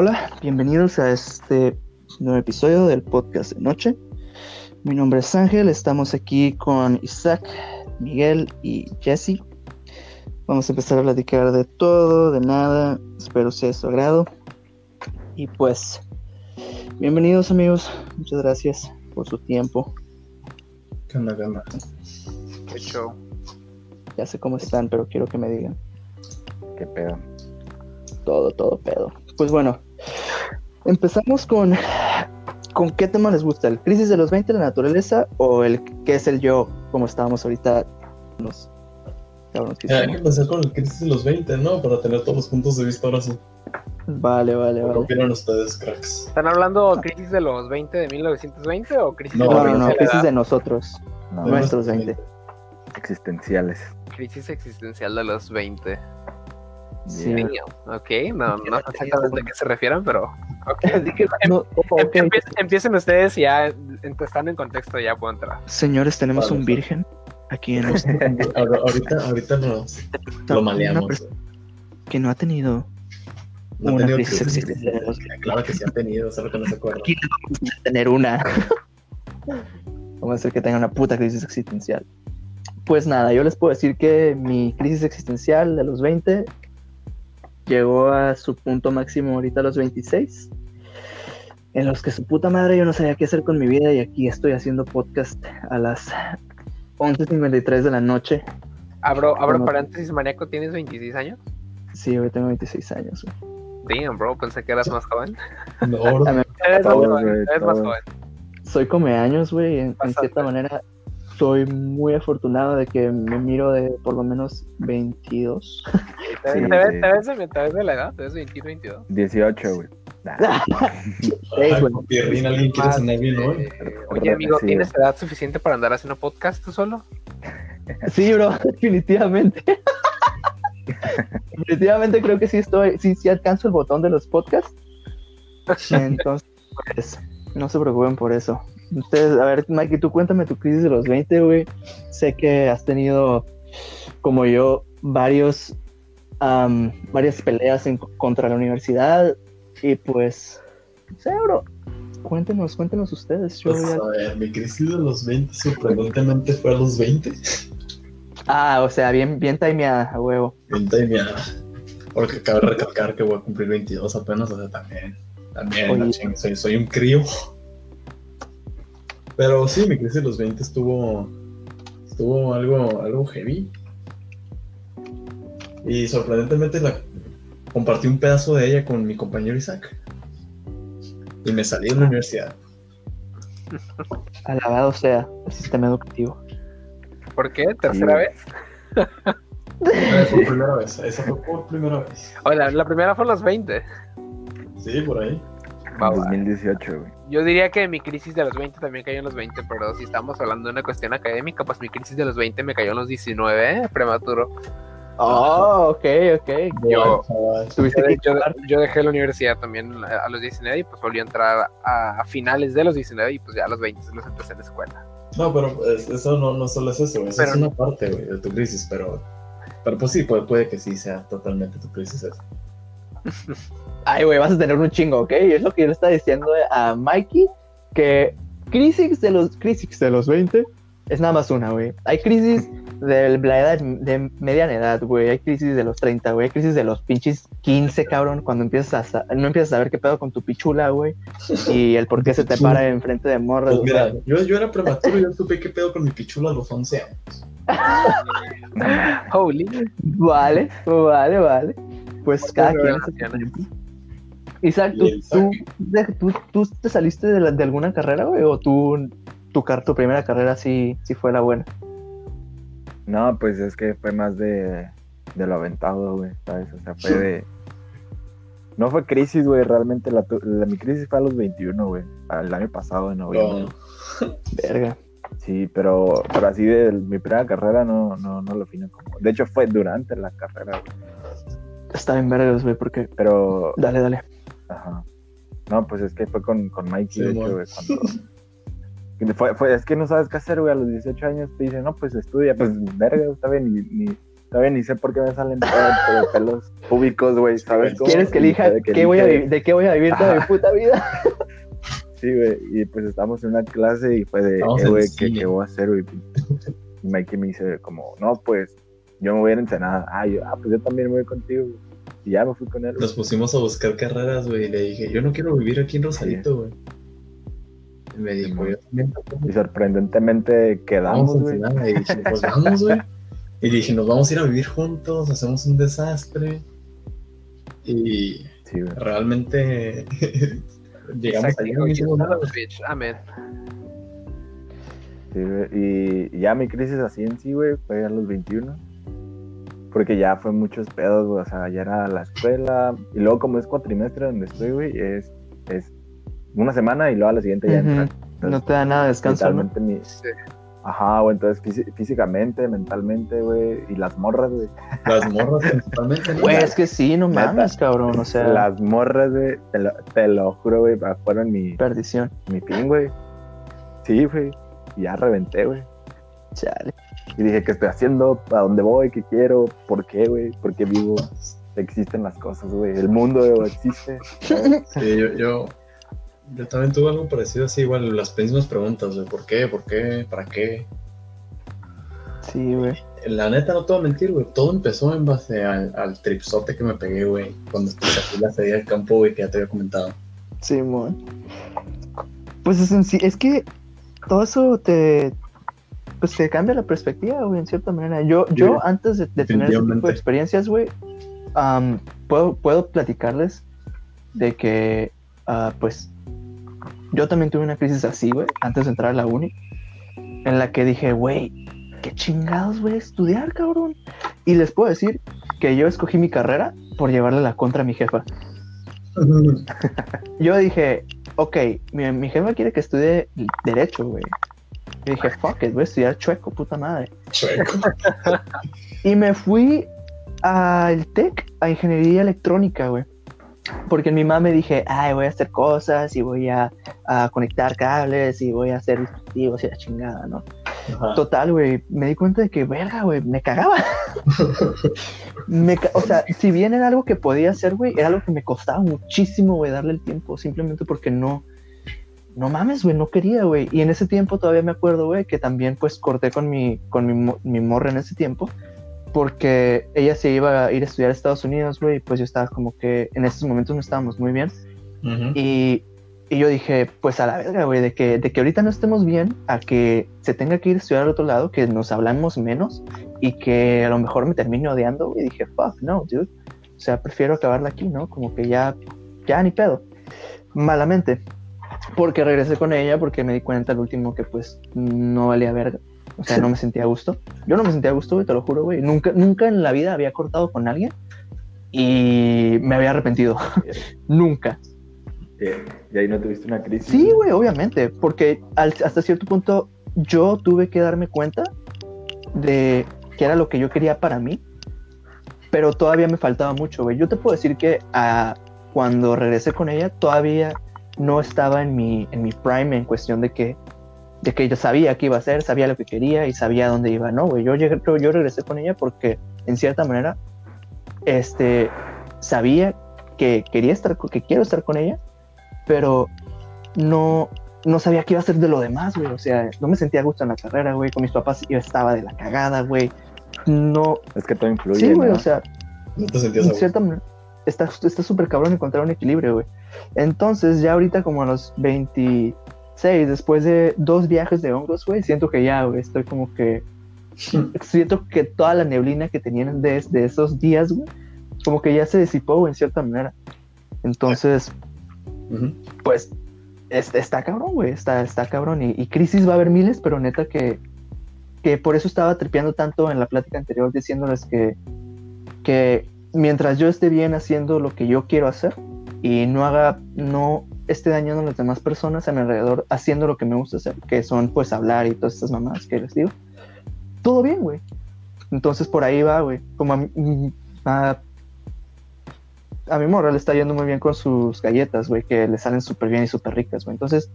Hola, bienvenidos a este nuevo episodio del podcast de noche. Mi nombre es Ángel, estamos aquí con Isaac, Miguel y Jesse. Vamos a empezar a platicar de todo, de nada, espero sea de su agrado. Y pues, bienvenidos amigos, muchas gracias por su tiempo. ¿Qué onda, qué onda? Qué show. Ya sé cómo están, pero quiero que me digan. ¿Qué pedo? Todo, todo pedo. Pues bueno, empezamos con, con qué tema les gusta, el crisis de los 20, la naturaleza o el qué es el yo, como estábamos ahorita los cabrones que Eh, Hay que empezar con el crisis de los 20, ¿no? Para tener todos los puntos de vista ahora sí. Vale, vale, ¿Qué vale. opinan ustedes, cracks? ¿Están hablando crisis de los 20 de 1920 o crisis No, de No, los no, 20 no, la crisis de nosotros, No, De nuestros nuestros 20. existenciales. crisis existencial de los 20? Sí. Damn, Ok, no, no sé exactamente a qué se refieren, pero ok. Dije, no, ok. Em- empie- Empiecen ustedes y ya estando en contexto ya puedo entrar. Señores, tenemos Vale, un vale. virgen aquí en Ahora- ahorita, ahorita nos lo maleamos. que no ha tenido No ha una tenido crisis crisis existencial. Claro que sí ha tenido, solo que no se acuerda. Aquí vamos a tener una. Vamos a hacer que tenga una puta crisis existencial. Pues nada, yo les puedo decir que mi crisis existencial de los 20 llegó a su punto máximo ahorita a los 26. En los que su puta madre yo no sabía qué hacer con mi vida y aquí estoy haciendo podcast a las 11.53 de la noche. Abro, abro paréntesis, maníaco, ¿tienes 26 años? Sí, hoy tengo 26 años. güey. Damn, bro, pensé que eras más joven. No, Eres más joven, eres más joven. soy come años, güey. En, en cierta manera, soy muy afortunado de que me miro de por lo menos 22. ¿Te, Sí, te ves, sí. te, ves de, te ves de la edad? ¿Te ves 21, 22? 18, güey. Nah, Ay, ¿alguien quiere cenar bien hoy? eh, Oye, amigo. ¿tienes edad suficiente para andar haciendo podcast tú solo? Sí, bro, definitivamente. definitivamente creo que sí estoy, sí, sí alcanzo el botón de los podcasts. Entonces, pues, no se preocupen por eso. Ustedes, a ver, Mikey, tú cuéntame tu crisis de los 20, güey. Sé que has tenido, como yo, varios, am, varias peleas en- contra la universidad. Y pues, sé, bro. Cuéntenos, cuéntenos ustedes. Yo Pues, ya- a ver, mi crisis de los 20 sorprendentemente fue a los 20. Ah, o sea, bien, bien timeada, a huevo. Bien timeada. Porque cabe recalcar que voy a cumplir 22 apenas, o sea, también. También, Oye. soy, soy un crío. Pero sí, mi crisis de los 20 estuvo. Estuvo algo, algo heavy. Y sorprendentemente la, compartí un pedazo de ella con mi compañero Isaac. Y me salí de la universidad. Alabado sea el sistema educativo. ¿Por qué? ¿Tercera vez? Por primera vez, esa fue por primera vez. Hola, la primera fue a los 20. Sí, por ahí. Va, va. 2018, güey. Yo diría que mi crisis de los 20 también cayó en los 20, pero si estamos hablando de una cuestión académica, pues mi crisis de los 20 me cayó en los 19, ¿eh? prematuro. Oh, ok, ok. Yo- Yo, que yo- acabar. yo dejé la universidad también a los 19 y pues volví a entrar a, a finales de los 19 y pues ya a los 20 los empecé en la escuela. No, pero pues, eso no, no solo es eso, eso Pero es una parte güey, de tu crisis, pero, pero pues sí, puede, puede que sí sea totalmente tu crisis eso. Ay, güey, vas a tener un chingo, ¿ok? Es lo que yo le estaba diciendo a Mikey, que crisis de los, crisis de los 20 es nada más una, güey. Hay crisis de la edad, de mediana edad, güey. Hay crisis de los 30, güey. Hay crisis de los pinches 15, cabrón, cuando empiezas a, no empiezas a saber qué pedo con tu pichula, güey. Y el por qué se te para enfrente de morras. Pues mira, yo, yo era prematuro y yo supe qué pedo con mi pichula a los 11 años. Holy. Vale, vale, vale. Pues cada quien. Isaac, ¿tú, tú, tú, tú te saliste de, la- de alguna carrera, güey? ¿O tú, tu, car- tu primera carrera sí, sí fue la buena? No, pues es que fue más de, de lo aventado, güey, ¿sabes? O sea, fue de... No fue crisis, güey, realmente la, tu- la- mi crisis fue a los 21, güey, el año pasado, en noviembre. No. Verga. Sí, pero, pero así de mi primera carrera no, no, no lo fino como... De hecho, fue durante la carrera, güey, Está bien vergas, güey, porque... pero... Dale, dale. Ajá. No, pues es que fue con, con Mikey, Sí, de hecho, güey, cuando... Fue, fue- es que no sabes qué hacer, güey, a los 18 años te dicen, no, pues estudia, pues verga, está bien, ni, ni, Todavía ni sé por qué me salen pelos, pelos públicos, güey, ¿sabes cómo? ¿Quieres que elija De que qué voy a elige- vi- de qué voy a vivir toda mi puta vida? Sí, güey, y pues estamos en una clase y fue de, eh, güey, ¿qué. ¿qué voy a hacer, güey? Y Mikey me dice como, no, pues, yo me voy a ir a Ensenada. Ah, yo, ah, pues yo también me voy contigo, güey. Y ya me fui con él, güey. Nos pusimos a buscar carreras, güey, y le dije, yo no quiero vivir aquí en Rosarito, güey. Y me dijo, yo también Y sorprendentemente quedamos, güey. Y dije, pues vamos, güey. Y dije, nos vamos a ir a vivir juntos, hacemos un desastre. Y Sí, güey. realmente llegamos allá, no hicimos nada. Amén. Sí, y ya mi crisis así en sí, güey, fue a los 21. Porque ya fue muchos pedos, güey. O sea, ya era la escuela. Y luego, como es cuatrimestre donde estoy, güey, es, es una semana y luego a la siguiente ya. No te da nada de descanso, ¿no? Mi- Sí. Ajá, güey, entonces físi- físicamente, mentalmente, güey, y las morras, güey. Las morras principalmente. Güey, es que sí, no Neta. mames, cabrón. O sea, Las morras, güey, te lo, te lo juro, güey, fueron mi, perdición. mi fin, güey. Sí, güey, y ya reventé, güey. Chale. Y dije, ¿qué estoy haciendo? ¿A dónde voy? ¿Qué quiero? ¿Por qué, güey? ¿Por qué vivo? Existen las cosas, güey. El mundo güey, existe. Sí, yo, yo, yo también tuve algo parecido así, igual las mismas preguntas, de por qué, por qué, para qué. Sí, güey. La neta, no te voy a mentir, güey. Todo empezó en base al, al tripsote que me pegué, güey. Cuando saqué la salida del campo, güey, que ya te había comentado. Simón. Pues es, en sí- es que todo eso te pues te cambia la perspectiva, güey, en cierta manera. Yo, Sí, yo antes de, de tener ese tipo de experiencias, güey, am, puedo, puedo platicarles de que, ah, pues, yo también tuve una crisis así, güey, antes de entrar a la uni, en la que dije, güey, ¿qué chingados voy a estudiar, cabrón? Y les puedo decir que yo escogí mi carrera por llevarle la contra a mi jefa. Yo dije, ok, mi, mi jefa quiere que estudie Derecho, güey. Y dije, fuck it, voy a estudiar chueco, puta madre. Chueco. Y me fui al TEC, a Ingeniería Electrónica, güey. Porque en mi mamá me dije, ay, voy a hacer cosas y voy a, a conectar cables y voy a hacer dispositivos y la chingada, ¿no? Ajá. Total, güey, me di cuenta de que, verga, güey, me cagaba. Me ca- o sea, si bien era algo que podía hacer, güey, era algo que me costaba muchísimo, güey, darle el tiempo, simplemente porque no, no mames, güey, no quería, güey. Y en ese tiempo todavía me acuerdo, güey, que también pues corté con mi, con mi, mi morra en ese tiempo, porque ella se iba a ir a estudiar a Estados Unidos, güey, y pues yo estaba como que en esos momentos no estábamos muy bien. Y, y yo dije, pues a la verga, güey, de que, de que ahorita no estemos bien, a que se tenga que ir a estudiar al otro lado, que nos hablamos menos y que a lo mejor me termine odiando, güey. Dije, fuck, no, dude. O sea, prefiero acabarla aquí, ¿no? Como que ya, ya ni pedo. Malamente. Porque regresé con ella, porque me di cuenta al último que pues no valía verga. O sea, no me sentía a gusto. Yo no me sentía a gusto, güey, te lo juro, güey. Nunca, nunca en la vida había cortado con alguien y me había arrepentido. nunca. Y ahí no tuviste una crisis. Sí, güey, obviamente, porque al- hasta cierto punto yo tuve que darme cuenta de que era lo que yo quería para mí, pero todavía me faltaba mucho, güey. Yo te puedo decir que ah, cuando regresé con ella todavía no estaba en mi, en mi prime en cuestión de que, de que yo sabía qué iba a hacer, sabía lo que quería y sabía dónde iba. No, güey, yo, llegué- yo, yo regresé con ella porque en cierta manera este, sabía que quería estar, que quiero estar con ella, pero no, no sabía qué iba a hacer de lo demás, güey. O sea, no me sentía a gusto en la carrera, güey. Con mis papás yo estaba de la cagada, güey. No, Es que todo influye. sí, güey, ¿no? o sea, No te sentías a en gusto. cierta está súper cabrón encontrar un equilibrio, güey. Entonces, ya ahorita como a los 26, después de dos viajes de hongos, güey, siento que ya, güey, estoy como que... siento que toda la neblina que tenían de, de esos días, güey, como que ya se disipó, güey, en cierta manera. Entonces, pues, es- está cabrón, güey, está, está cabrón. Y, y crisis va a haber miles, pero neta que, que por eso estaba tripeando tanto en la plática anterior, diciéndoles que, que mientras yo esté bien haciendo lo que yo quiero hacer y no haga, no esté dañando a las demás personas a mi alrededor haciendo lo que me gusta hacer, que son pues hablar y todas estas mamadas que les digo, todo bien, güey. Entonces por ahí va, güey. Como a, a, a mi morra le está yendo muy bien con sus galletas, güey, que le salen súper bien y súper ricas, güey. Entonces,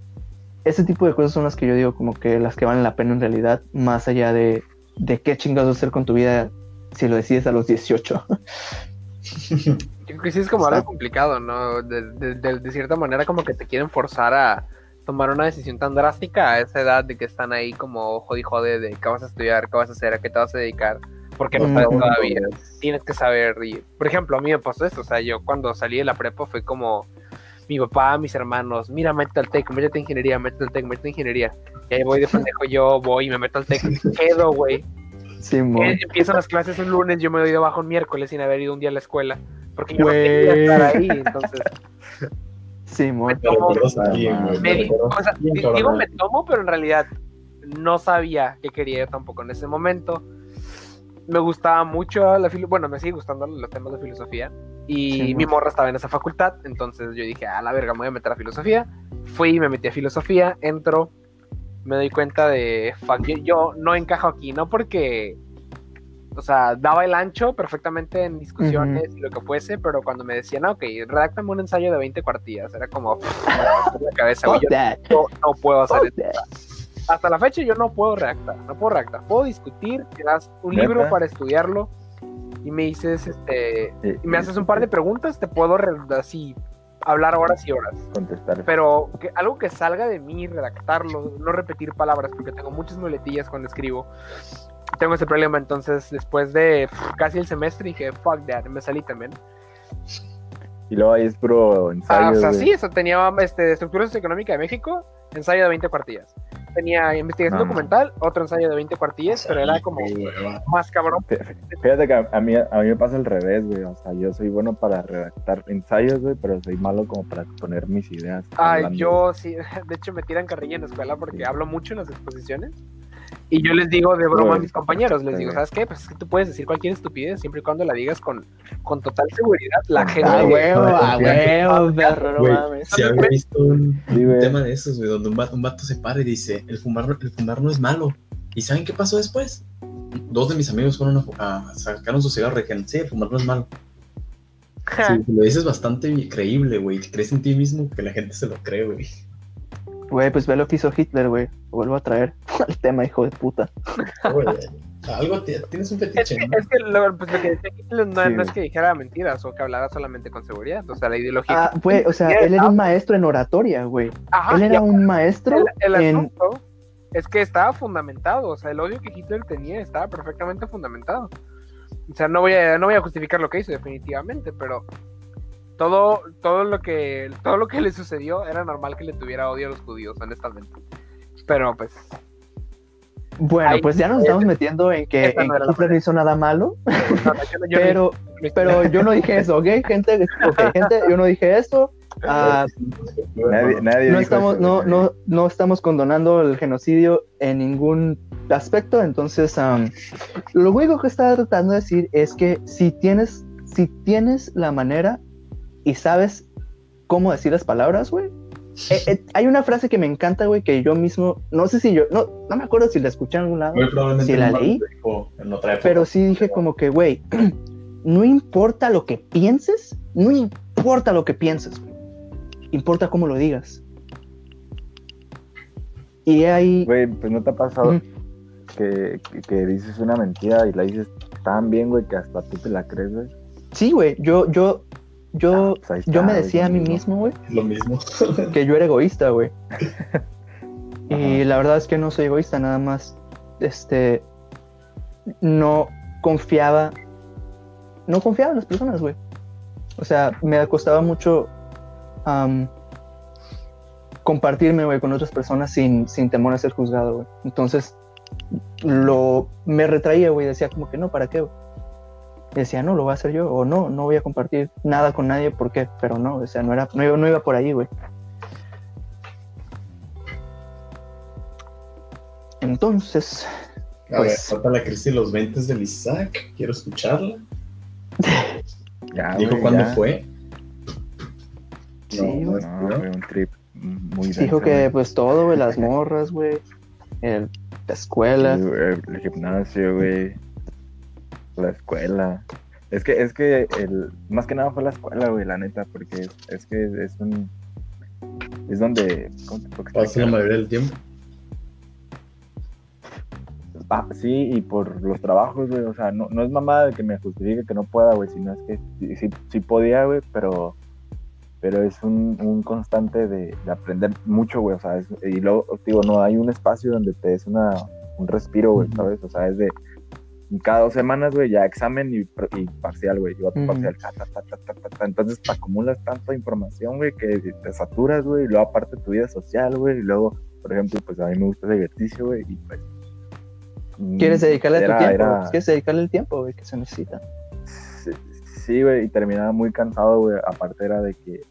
ese tipo de cosas son las que yo digo como que las que valen la pena en realidad, más allá de, de qué chingados hacer con tu vida si lo decides a los 18. Yo creo que sí es como algo Exacto. complicado, ¿no? De, de- de- de cierta manera como que te quieren forzar a tomar una decisión tan drástica a esa edad de que están ahí como jodi jode de qué vas a estudiar, qué vas a hacer, a qué te vas a dedicar, porque no sabes todavía. Tienes que saber. Y, por ejemplo, a mí me pasó esto, o sea, yo cuando salí de la prepa fue como mi papá, mis hermanos, mira, métete al TEC, métete a ingeniería, métete al TEC, métete a ingeniería. Y ahí voy de pendejo, yo voy y me meto al TEC, quedo, güey. Simón. Eh, Empiezan las clases un lunes, yo me doy de bajo un miércoles sin haber ido un día a la escuela. Porque yo no quería estar ahí, entonces Simón. Me güey. me di- o sea, bien digo me tomo, pero en realidad no sabía qué quería yo tampoco en ese momento. Me gustaba mucho la filo bueno, me sigue gustando los temas de filosofía. Y Sí, mi mo. morra estaba en esa facultad, entonces yo dije, a la verga, me voy a meter a filosofía. Fui y me metí a filosofía, entro, me doy cuenta de, fuck, yo, yo no encajo aquí, no porque, o sea, daba el ancho perfectamente en discusiones y lo que fuese, pero cuando me decían, ah, ok, redáctame un ensayo de 20 cuartillas, era como, la cabeza, güey, yo no, no puedo hacer that. Hasta la fecha yo no puedo redactar, no puedo redactar. Puedo discutir, te das un libro para estudiarlo y me dices, este, Y- me haces un par de preguntas, te puedo así hablar horas y horas. contestar. Pero que, algo que salga de mí, redactarlo, no repetir palabras, porque tengo muchas muletillas cuando escribo. Tengo ese problema, entonces después de pff, casi el semestre dije, fuck that, me salí también. Y luego ahí es puro Ah, ensayo. o sea, güey. sí, eso tenía este, estructura socioeconómica de México, ensayo de 20 cuartillas. Tenía investigación No, no. documental, otro ensayo de 20 cuartillas, pero era como hueva. más cabrón. Fíjate que a, mí, a mí me pasa al revés, güey. O sea, yo soy bueno para redactar ensayos, güey, pero soy malo como para exponer mis ideas. Ay, hablando. yo sí, de hecho me tiran carrilla en la escuela porque hablo mucho en las exposiciones. Y yo les digo de broma a mis compañeros, les digo. ¿sabes qué? Pues es que tú puedes decir cualquier estupidez siempre y cuando la digas con, con total seguridad. La Ah, gente... Ah, huevo, confianza. huevo, perro, no mames. Si había visto un, tema de esos, güey, donde un vato, un vato se para y dice, el fumar, el fumar no es malo. ¿Y saben qué pasó después? Dos de mis amigos fueron a, a sacaron su cigarro y dijeron, sí, el fumar no es malo. Lo dices bastante creíble, güey, crees en ti mismo, que la gente se lo cree, güey. Güey, pues ve lo que hizo Hitler, güey. Lo vuelvo a traer al tema, hijo de puta. Güey, Algo te- tienes un Es fetiche, que, ¿no? es que lo, pues, lo que decía Hitler no, Sí, no es que dijera mentiras o que hablara solamente con seguridad. O sea, la ideología. Ah, güey, o sea, él era un maestro en oratoria, güey. Ajá, Él era un maestro el, el en... asunto es que estaba fundamentado, o sea, el odio que Hitler tenía estaba perfectamente fundamentado. O sea, no voy a, no voy a justificar lo que hizo definitivamente, pero todo, todo lo que, todo lo que le sucedió era normal que le tuviera odio a los judíos, honestamente. Pero pues, Bueno, Ay, pues ya nos estamos metiendo en que, Hitler no hizo nada malo, no, no, yo pero, pero yo no dije eso, ¿ok? Gente, ok, gente, yo no dije eso. Ah, Nadie, nadie no dijo estamos, eso, no, no, no estamos condonando el genocidio en ningún aspecto, entonces am, lo único que estaba tratando de decir es que si tienes, si tienes la manera y sabes cómo decir las palabras, güey. eh, eh, hay una frase que me encanta, güey, que yo mismo, no sé si yo, no, no me acuerdo si la escuché en algún lado, Muy probablemente Si la leí, lo dijo en otra época. pero sí dije como que, güey, no importa lo que pienses, no importa lo que pienses, güey. importa cómo lo digas. Y ahí, Güey, pues no te ha pasado que, que, que dices una mentira y la dices tan bien, güey, que hasta tú te la crees, güey. sí, güey, yo, yo, yo, Ah, pues yo me decía a mí mismo. güey, Lo mismo. que yo era egoísta, güey. y Ajá. la verdad es que no soy egoísta, nada más, este, no confiaba, no confiaba en las personas, güey. O sea, me costaba mucho compartirme, güey, con otras personas sin, sin temor a ser juzgado, güey. Entonces, lo, me retraía, güey, decía como que no, ¿para qué? güey? Decía, no, lo voy a hacer yo, o no, no voy a compartir nada con nadie, ¿por qué? Pero no, o sea, no, era, no, iba, no iba por ahí, güey. Entonces, A ver, Pues- falta la crisis de los 20 del Isaac. Quiero escucharla. Ya, Dijo güey, cuándo ya. fue. Sí, no, güey. no, No, no. fue un trip muy dijo que güey. pues todo, güey, las morras, güey, el- la escuela. Sí, güey, el gimnasio, güey. La escuela. Es que, es que el, más que nada fue la escuela, güey, la neta, porque es, es que es un. Es donde. ¿Cómo te puedo Pasa la mayoría del tiempo. Ah, sí, y por los trabajos, güey. O sea, no, no es mamada de que me justifique que no pueda, güey, sino es que sí, sí, sí podía, güey, pero, pero es un, un constante de, de aprender mucho, güey. O sea, es- y luego, digo, no hay un espacio donde te des una, un respiro, güey. ¿sabes? O sea, es de cada dos semanas, güey, ya examen y, parcial, güey, y otro parcial, ta, ta, ta, entonces te acumulas tanta información, güey, que te saturas, güey, y luego aparte tu vida social, güey, y luego, por ejemplo, pues a mí me gusta el ejercicio, güey, y pues... mm, ¿Quieres dedicarle era- tu tiempo? era- güey? ¿Quieres dedicarle el tiempo, güey, que se necesita? Sí, Sí, güey, y terminaba muy cansado, güey. Aparte era de que,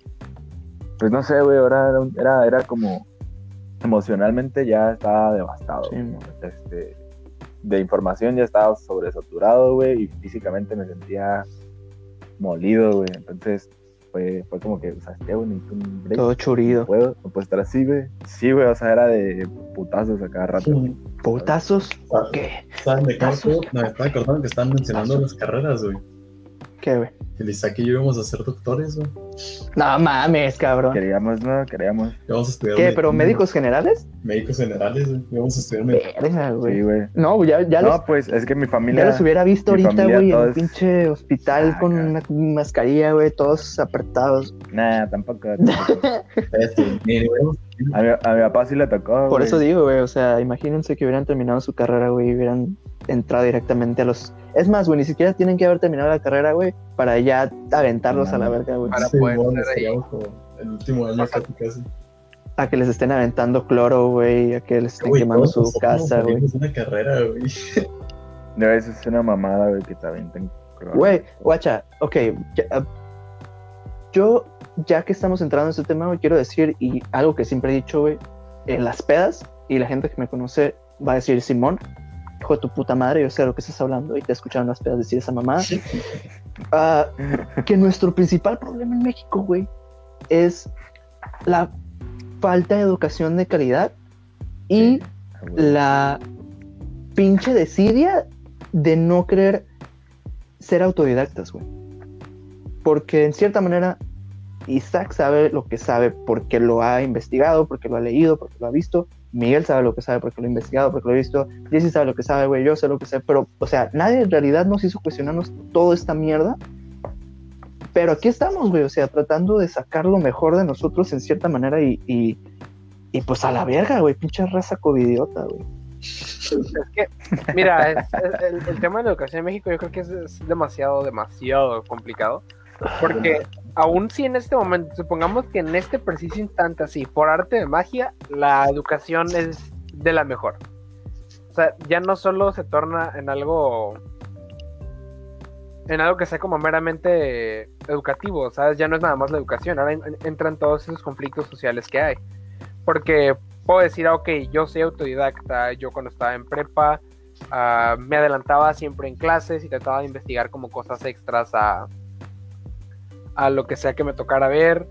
pues no sé, güey, ahora era, era, era como emocionalmente ya estaba devastado. Sí, este, de información ya estaba sobresaturado, güey, y físicamente me sentía molido, güey. Entonces fue, fue como que, o sea. Necesito un break. Todo No churido. puedo, no puedo estar así, güey. Sí, güey, o sea, era de putazos a cada rato. ¿Putazos? ¿Qué? ¿Saben de qué? Me estaba acordando que estaban mencionando las carreras, güey. ¿Qué, güey? El Isaac y yo íbamos a ser doctores, güey. No mames, cabrón. Queríamos, ¿no? Queríamos. Íbamos a estudiar. ¿Qué? ¿Pero médicos generales? Médicos generales, güey. Íbamos a estudiar güey. Sí, güey. No, ya, ya, No, los, pues es que mi familia. ya los hubiera visto ahorita, güey, en un pinche hospital Ah, con una mascarilla, güey, todos apretados. Nah, tampoco. tampoco. Este, A mi, a mi papá sí le tocó. Por güey. eso digo, güey, o sea, imagínense que hubieran terminado su carrera, güey, y hubieran entrado directamente a los... Es más, güey, ni siquiera tienen que haber terminado la carrera, güey, para ya aventarlos a la verga, güey. Para Sí, poder bueno, estar ahí. como el último año casi casi. A que les estén aventando cloro, güey, a que les estén quemando su casa, güey. de una carrera, güey. No, eso es una mamada, güey, que te avienten. cloro. Güey, guacha, ok. ya- ah, yo, ya que estamos entrando en este tema, güey, quiero decir, y algo que siempre he dicho, güey, en las pedas, y la gente que me conoce va a decir, Simón, hijo de tu puta madre, yo sé de lo que estás hablando, y te escucharon las pedas decir esa mamada. Ah, que nuestro principal problema en México, güey, es la falta de educación de calidad y Sí, la pinche desidia de no querer ser autodidactas, güey. Porque en cierta manera Isaac sabe lo que sabe porque lo ha investigado, porque lo ha leído, porque lo ha visto. Miguel sabe lo que sabe porque lo ha investigado, porque lo ha visto. Jesse sabe lo que sabe, güey. Yo sé lo que sé. Pero, o sea, nadie en realidad nos hizo cuestionarnos toda esta mierda. Pero aquí estamos, güey. O sea, tratando de sacar lo mejor de nosotros en cierta manera y, y, y pues a la verga, güey. Pinche raza covidiota, güey. Es que, mira, es- es- el, el tema de la educación en México yo creo que es demasiado, demasiado complicado. Porque aún si en este momento, supongamos que en este preciso instante, así, por arte de magia, la educación es de la mejor. O sea, ya no solo se torna en algo en algo que sea como meramente educativo, ¿sabes? Ya no es nada más la educación, ahora en- entran todos esos conflictos sociales que hay. Porque puedo decir, ah, ok, yo soy autodidacta, yo cuando estaba en prepa ah, me adelantaba siempre en clases y trataba de investigar como cosas extras a, a lo que sea que me tocara ver,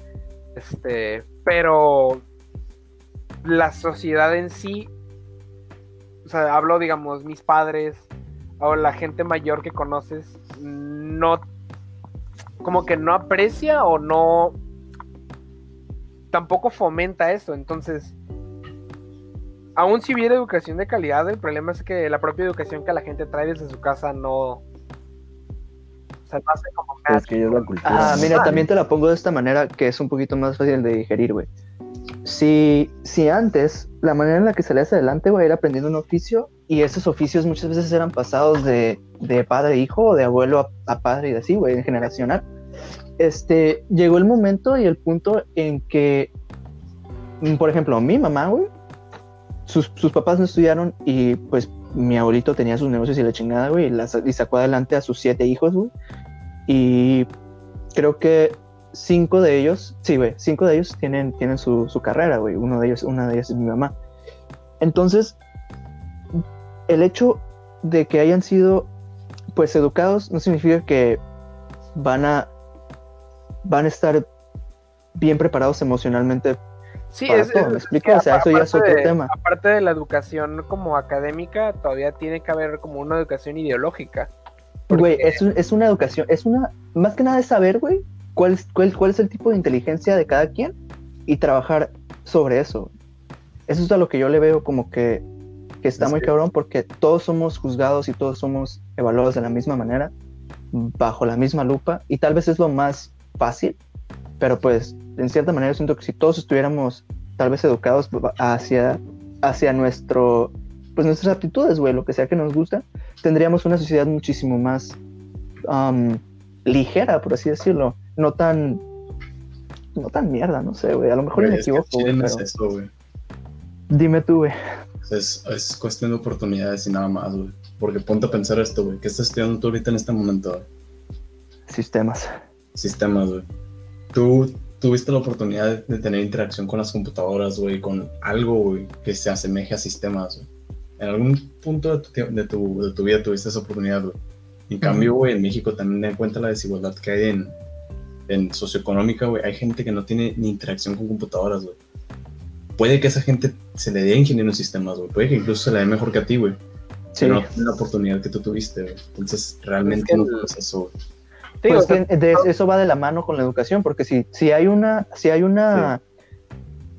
este, pero la sociedad en sí, o sea, hablo, digamos, mis padres o la gente mayor que conoces, no, como que no aprecia o no, tampoco fomenta eso, entonces aún si hubiera educación de calidad, el problema es que la propia educación que la gente trae desde su casa no. Sea, no hace como Es que es la cultura. Ah, mira, también te la pongo de esta manera que es un poquito más fácil de digerir, güey. Si, si antes la manera en la que salías adelante, güey, era aprendiendo un oficio y esos oficios muchas veces eran pasados de, de padre a hijo o de abuelo a, a padre y así, güey, en generacional. Este, llegó el momento y el punto en que, por ejemplo, mi mamá, güey, sus, sus papás no estudiaron y pues mi abuelito tenía sus negocios y la chingada, güey, y, y sacó adelante a sus siete hijos, güey. Y creo que cinco de ellos, sí, güey, cinco de ellos tienen, tienen su, su carrera, güey. Uno de ellos, una de ellas es mi mamá. Entonces, el hecho de que hayan sido, pues, educados no significa que van a, van a estar bien preparados emocionalmente. Sí, para es, todo, es- ¿me es explico? que O sea, eso ya es aparte otro de- tema. Aparte de la educación como académica, todavía tiene que haber como una educación ideológica. Güey, Porque- es, un- es una educación, es una, más que nada es saber, güey, cuál es, cuál, cuál es el tipo de inteligencia de cada quien y trabajar sobre eso. Eso es a lo que yo le veo como que que está muy cabrón porque todos somos juzgados y todos somos evaluados de la misma manera, bajo la misma lupa, y tal vez es lo más fácil, pero pues en cierta manera siento que si todos estuviéramos tal vez educados hacia, hacia nuestro, pues nuestras aptitudes, güey, lo que sea que nos gusta, tendríamos una sociedad muchísimo más um, ligera, por así decirlo, no tan, no tan mierda, no sé, güey, a lo mejor me equivoco. güey. Dime tú, güey. Es, es, cuestión de oportunidades y nada más, güey. Porque ponte a pensar esto, güey. ¿Qué estás estudiando tú ahorita en este momento? Sistemas. Sistemas, güey. Tú tuviste la oportunidad de tener interacción con las computadoras, güey, con algo, güey, que se asemeje a sistemas, güey. En algún punto de tu, de tu, de tu vida tuviste esa oportunidad, güey. En cambio, güey, en México también da en cuenta la desigualdad que hay en, en socioeconómica, güey. Hay gente que no tiene ni interacción con computadoras, güey puede que esa gente se le dé ingeniero en sistemas, güey. Puede que incluso se le dé mejor que a ti, güey. Sí. no tiene la oportunidad que tú tuviste, güey. Entonces, realmente no es eso, pues eso va de la mano con la educación, porque si, si hay una, si hay una,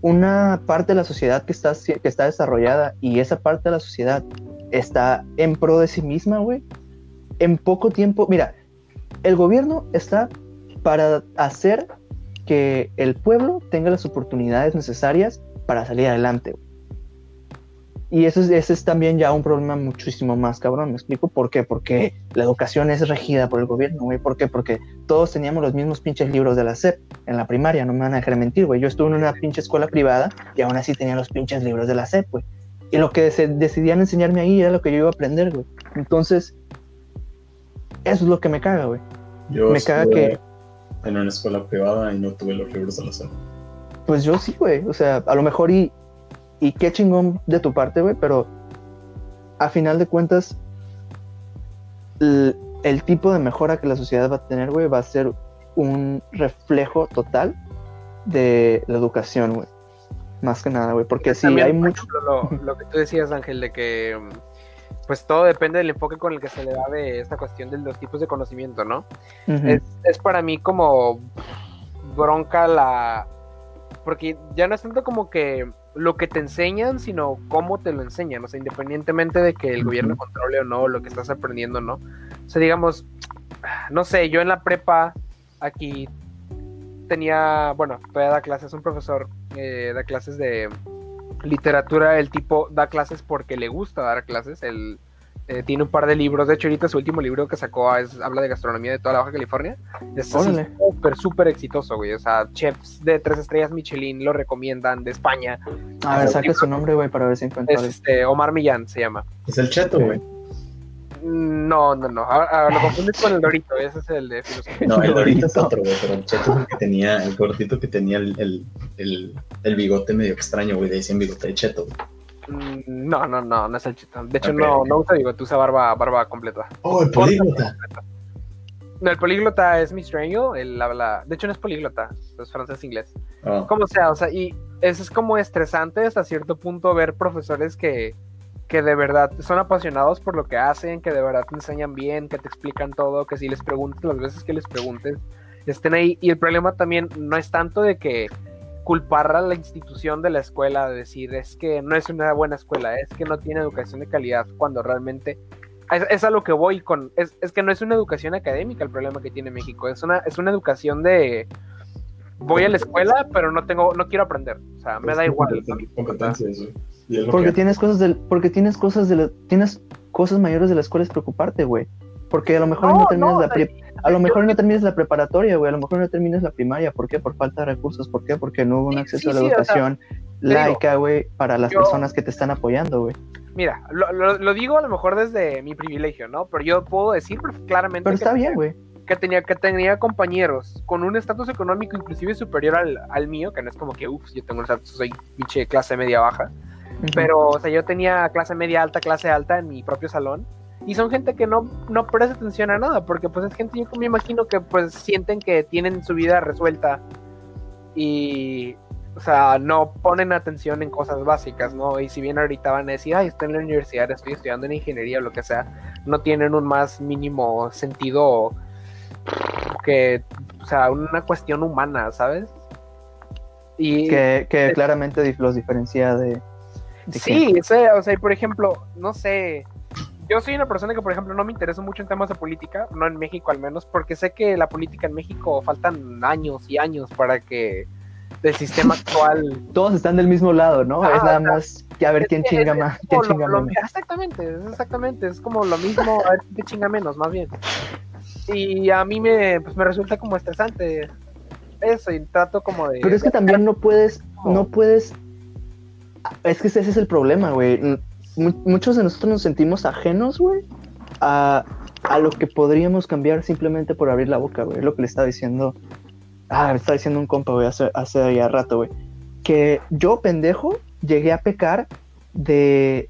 una parte de la sociedad que está, que está desarrollada y esa parte de la sociedad está en pro de sí misma, güey, en poco tiempo, mira, el gobierno está para hacer que el pueblo tenga las oportunidades necesarias para salir adelante. Y eso es, ese es también ya un problema muchísimo más cabrón, ¿me explico? ¿Por qué? Porque la educación es regida por el gobierno, güey. ¿Por qué? Porque todos teníamos los mismos pinches libros de la SEP en la primaria, no me van a dejar mentir, güey. Yo estuve en una pinche escuela privada y aún así tenía los pinches libros de la SEP, güey. Y lo que se decidían enseñarme ahí era lo que yo iba a aprender, güey. Entonces, eso es lo que me caga, güey. Yo me caga que... En una escuela privada y no tuve los libros de la SEP. Pues yo sí, güey. O sea, a lo mejor y, y qué chingón de tu parte, güey, pero a final de cuentas, el, tipo de mejora que la sociedad va a tener, güey, va a ser un reflejo total de la educación, güey. Más que nada, güey. Porque si hay mucho. lo, que tú decías, Ángel, de que pues todo depende del enfoque con el que se le da de esta cuestión de los tipos de conocimiento, ¿no? es, es, para mí como bronca la, porque ya no es tanto como que lo que te enseñan, sino cómo te lo enseñan, o sea, independientemente de que el gobierno controle o no lo que estás aprendiendo, ¿no? O sea, digamos, no sé, yo en la prepa aquí tenía, bueno, todavía da clases, un profesor eh, da clases de literatura, el tipo da clases porque le gusta dar clases, el eh, tiene un par de libros. De hecho, ahorita su último libro que sacó es, habla de gastronomía de toda la Baja California. Es súper, súper exitoso, güey. O sea, chefs de tres estrellas Michelin lo recomiendan de España. A ver, saque su nombre, güey, para ver si encuentro. Es este, Omar Millán se llama. Es el cheto, güey. No, no, no. Ahora, lo confundes con el Dorito. Ese es el de filosofía. No, el Dorito es otro, güey. Pero el cheto es el que tenía, el gordito que tenía el, el, el, bigote medio extraño, güey. De decían bigote de cheto, güey. Mm, no, no, no, no es el chitón. De hecho, no, no usa bigote, usa barba, barba completa. Oh, el políglota. No, el políglota es Miss Strange, él habla. De hecho, no es políglota, es francés-inglés. Oh. Como sea, o sea, y eso es como estresante hasta cierto punto ver profesores que, que de verdad son apasionados por lo que hacen, que de verdad te enseñan bien, que te explican todo, que si les preguntas las veces que les preguntes, estén ahí. Y el problema también no es tanto de que culpar a la institución de la escuela, de decir es que no es una buena escuela, es que no tiene educación de calidad, cuando realmente es, a lo que voy con, es, que no es una educación académica el problema que tiene México, es una, es una educación de voy a la escuela, pero no tengo, no quiero aprender, o sea, me da igual. Porque tienes cosas del, porque tienes cosas de tienes cosas mayores de la escuela es preocuparte, güey. Porque a lo mejor no, terminas la a lo mejor no terminas la preparatoria, güey, a lo mejor no terminas la primaria, ¿por qué? Por falta de recursos, ¿por qué? Porque no hubo un acceso a la educación laica, güey, para las personas que te están apoyando, güey. Mira, lo, digo a lo mejor desde mi privilegio, ¿no? Pero yo puedo decir claramente Pero está bien, güey. Que tenía, que tenía compañeros con un estatus económico inclusive superior al, al mío, que no es como que, uff, yo tengo un estatus, soy pinche clase media baja. Pero, o sea, yo tenía clase media alta, clase alta en mi propio salón y son gente que no, no presta atención a nada, porque pues es gente, yo me imagino que pues sienten que tienen su vida resuelta y, o sea, no ponen atención en cosas básicas, ¿no? Y si bien ahorita van a decir, ay, estoy en la universidad, estoy estudiando en ingeniería o lo que sea, no tienen un más mínimo sentido que, o sea, una cuestión humana, ¿sabes? Y que, que claramente los diferencia de, ¿De Sí, o sea, o sea, por ejemplo, no sé, yo soy una persona que, por ejemplo, no me intereso mucho en temas de política, no en México al menos, porque sé que la política en México faltan años y años para que del sistema actual. Todos están del mismo lado, ¿no? Ah, es nada más que a ver Es quién chinga es más. quién chinga lo- menos. exactamente, es exactamente, es como lo mismo, a ver quién chinga menos, más bien. Y a mí me, pues, me resulta como estresante eso, y trato como de... Pero es que también no puedes, no puedes. Es que ese es el problema, güey. Mu- Muchos de nosotros nos sentimos ajenos, güey, a, a lo que podríamos cambiar simplemente por abrir la boca, güey. Lo que le estaba diciendo. Ah, le estaba diciendo un compa, güey, hace, hace ya rato, güey. Que yo, pendejo, llegué a pecar de.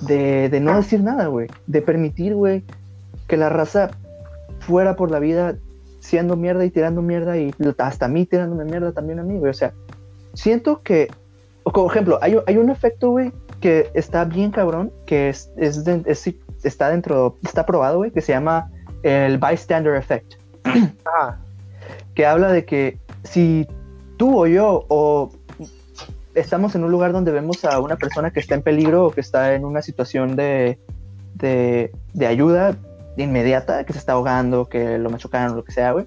de, de no decir nada, güey. De permitir, güey, que la raza fuera por la vida siendo mierda y tirando mierda y hasta mí tirándome mierda también a mí, güey. O sea, siento que, como ejemplo, hay, hay un efecto, güey, que está bien cabrón, que es, es, de- es- está dentro, está probado, güey, que se llama el bystander effect, Ajá. que habla de que si tú o yo o estamos en un lugar donde vemos a una persona que está en peligro o que está en una situación de, de, de ayuda inmediata, que se está ahogando, que lo machucaron, lo que sea, güey.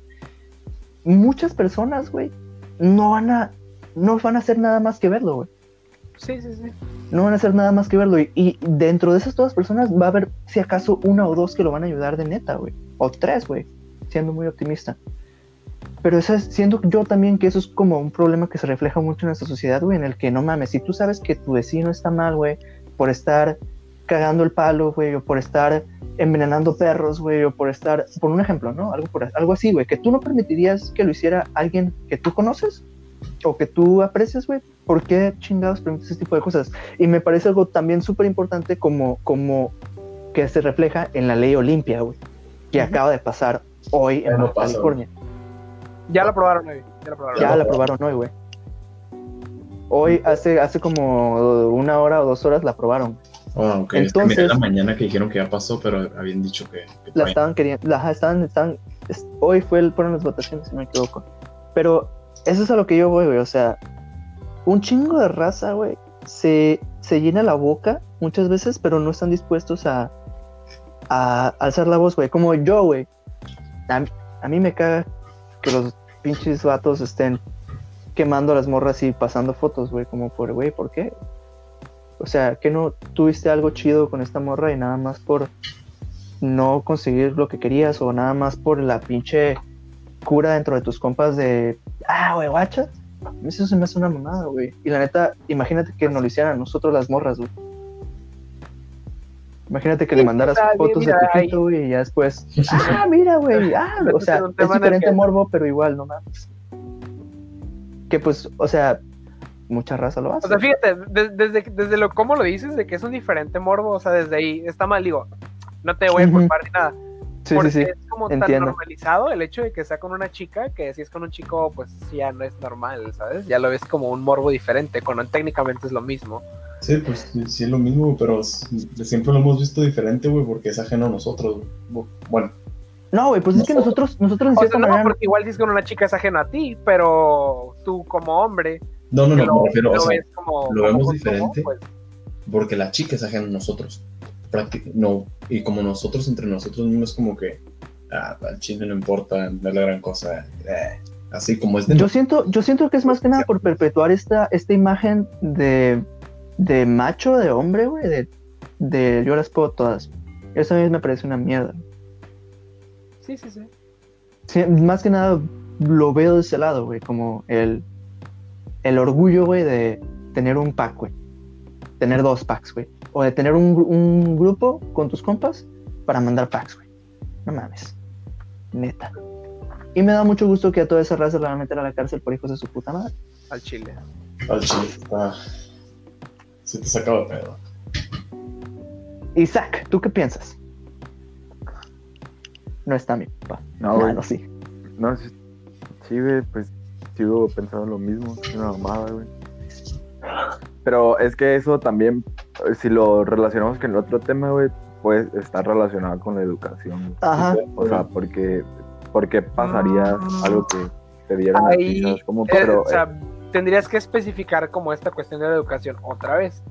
Muchas personas, güey, no van a, no van a hacer nada más que verlo, güey. No van a hacer nada más que verlo. Y, dentro de esas todas personas va a haber, si acaso, una o dos que lo van a ayudar de neta, güey. O tres, güey. Siendo muy optimista. Pero eso es, siento yo también que eso es como un problema que se refleja mucho en nuestra sociedad, güey, en el que no mames, si tú sabes que tu vecino está mal, güey, por estar cagando el palo, güey, o por estar envenenando perros, güey, o por estar, por un ejemplo, ¿no? Algo, algo así, güey, que tú no permitirías que lo hiciera alguien que tú conoces o que tú aprecias, güey. ¿Por qué chingados permites ese tipo de cosas? Y me parece algo también súper importante como, como que se refleja en la ley Olimpia, güey, que acaba de pasar hoy en no California. Ya lo aprobaron hoy. Ya aprobaron. La aprobaron hoy, güey. Hoy, hace, hace como una hora o dos horas la aprobaron. Ok. es que Entonces- la mañana que dijeron que ya pasó, pero habían dicho que. que La estaban queriendo, la, estaban, estaban, es- hoy fue el, fueron las votaciones, si no me equivoco. Pero eso es a lo que yo voy, güey. O sea, un chingo de raza, güey, se, se llena la boca muchas veces, pero no están dispuestos a, a alzar la voz, güey. Como yo, güey. A, a mí me caga que los pinches vatos estén quemando las morras y pasando fotos, güey. Como por, güey, ¿por qué? O sea, que no tuviste algo chido con esta morra y nada más por no conseguir lo que querías o nada más por la pinche cura dentro de tus compas de, ah, güey, guacha. A mí Eso se me hace una mamada, güey. Y la neta, imagínate que nos lo hicieran a nosotros las morras, güey. Imagínate que Sí, le mandaras fotos mira, de tu pito, güey, y ya después, ah, mira, güey, ah, o sea, es diferente morbo, pero igual, no mames. Que pues, o sea, mucha raza lo hace. O sea, fíjate, de- desde, desde lo cómo lo dices, de que es un diferente morbo, o sea, desde ahí está mal, digo, no te voy a culpar ni nada. Sí, porque sí, sí. es como tan entiendo. normalizado el hecho de que sea con una chica, que si es con un chico, pues sí, ya no es normal, ¿sabes? Ya lo ves como un morbo diferente, cuando técnicamente es lo mismo. Sí, pues sí, es lo mismo, pero siempre lo hemos visto diferente, güey, porque es ajeno a nosotros. güey. Bueno, No, güey, pues es que nosotros, nosotros en O sea, no, manera porque igual si es con una chica es ajeno a ti, pero tú como hombre, no, no, no, lo, me refiero, o lo sea, ves como, lo vemos diferente. pues, porque la chica es ajena a nosotros. No, y como nosotros entre nosotros mismos, como que, ah, al chile no importa, no es la gran cosa. eh, así como es de Yo siento, yo siento que es más que nada por perpetuar esta, esta imagen de, de macho, de hombre, güey, de, de yo las puedo todas. Eso a mí me parece una mierda. sí, sí, sí. Sí, más que nada lo veo de ese lado, güey, como el, el orgullo, güey, de tener un pack, güey. Tener dos packs, güey. O de tener un, un grupo con tus compas para mandar packs, güey. No mames. Neta. Y me da mucho gusto que a toda esa raza la van a meter a la cárcel por hijos de su puta madre. Al chile. al chile. Ah, se te sacaba de pedo. Isaac, ¿tú qué piensas? No está mi papá. No, güey. no, sí. No, sí, sí, güey, pues sigo pensando lo mismo, es una mamada, güey. Pero es que eso también, eh, si lo relacionamos con el otro tema, güey, pues está relacionado con la educación. Ajá. O sea, porque, porque pasaría Mm. algo que te dieron a ti, Ahí, ¿sabes? Como, Eh, pero, o sea, tendrías que especificar como esta cuestión de la educación otra vez.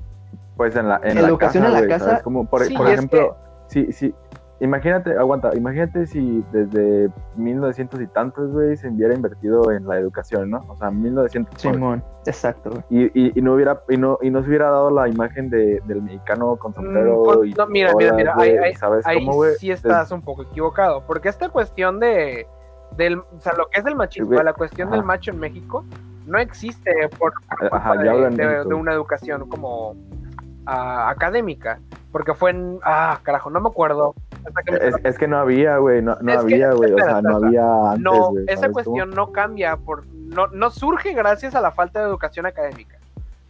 Pues en la, en La educación en la casa, ¿sabes? Como por, sí, por es ejemplo, sí, sí. Imagínate, aguanta, imagínate si desde 1900 y tantos, güey, se hubiera invertido en la educación, ¿no? O sea, 1900. Simón, exacto. Y, y, y no hubiera y no y no se hubiera dado la imagen de, del mexicano con sombrero Mm, con- y no, mira, mira, mira, güey, ahí- ¿sabes Ahí cómo, güey? sí estás un poco equivocado, porque esta cuestión de, del, o sea, lo que es del machismo, güey, la cuestión ajá. del macho en México, no existe por Ajá, de, de- México. de una educación como ah, académica, porque fue en, ah, carajo, no me acuerdo. Es, es que no había, güey, no, no había, güey, o sea, no había antes, no, esa ¿sabes cuestión no cambia, por, no, no surge gracias a la falta de educación académica,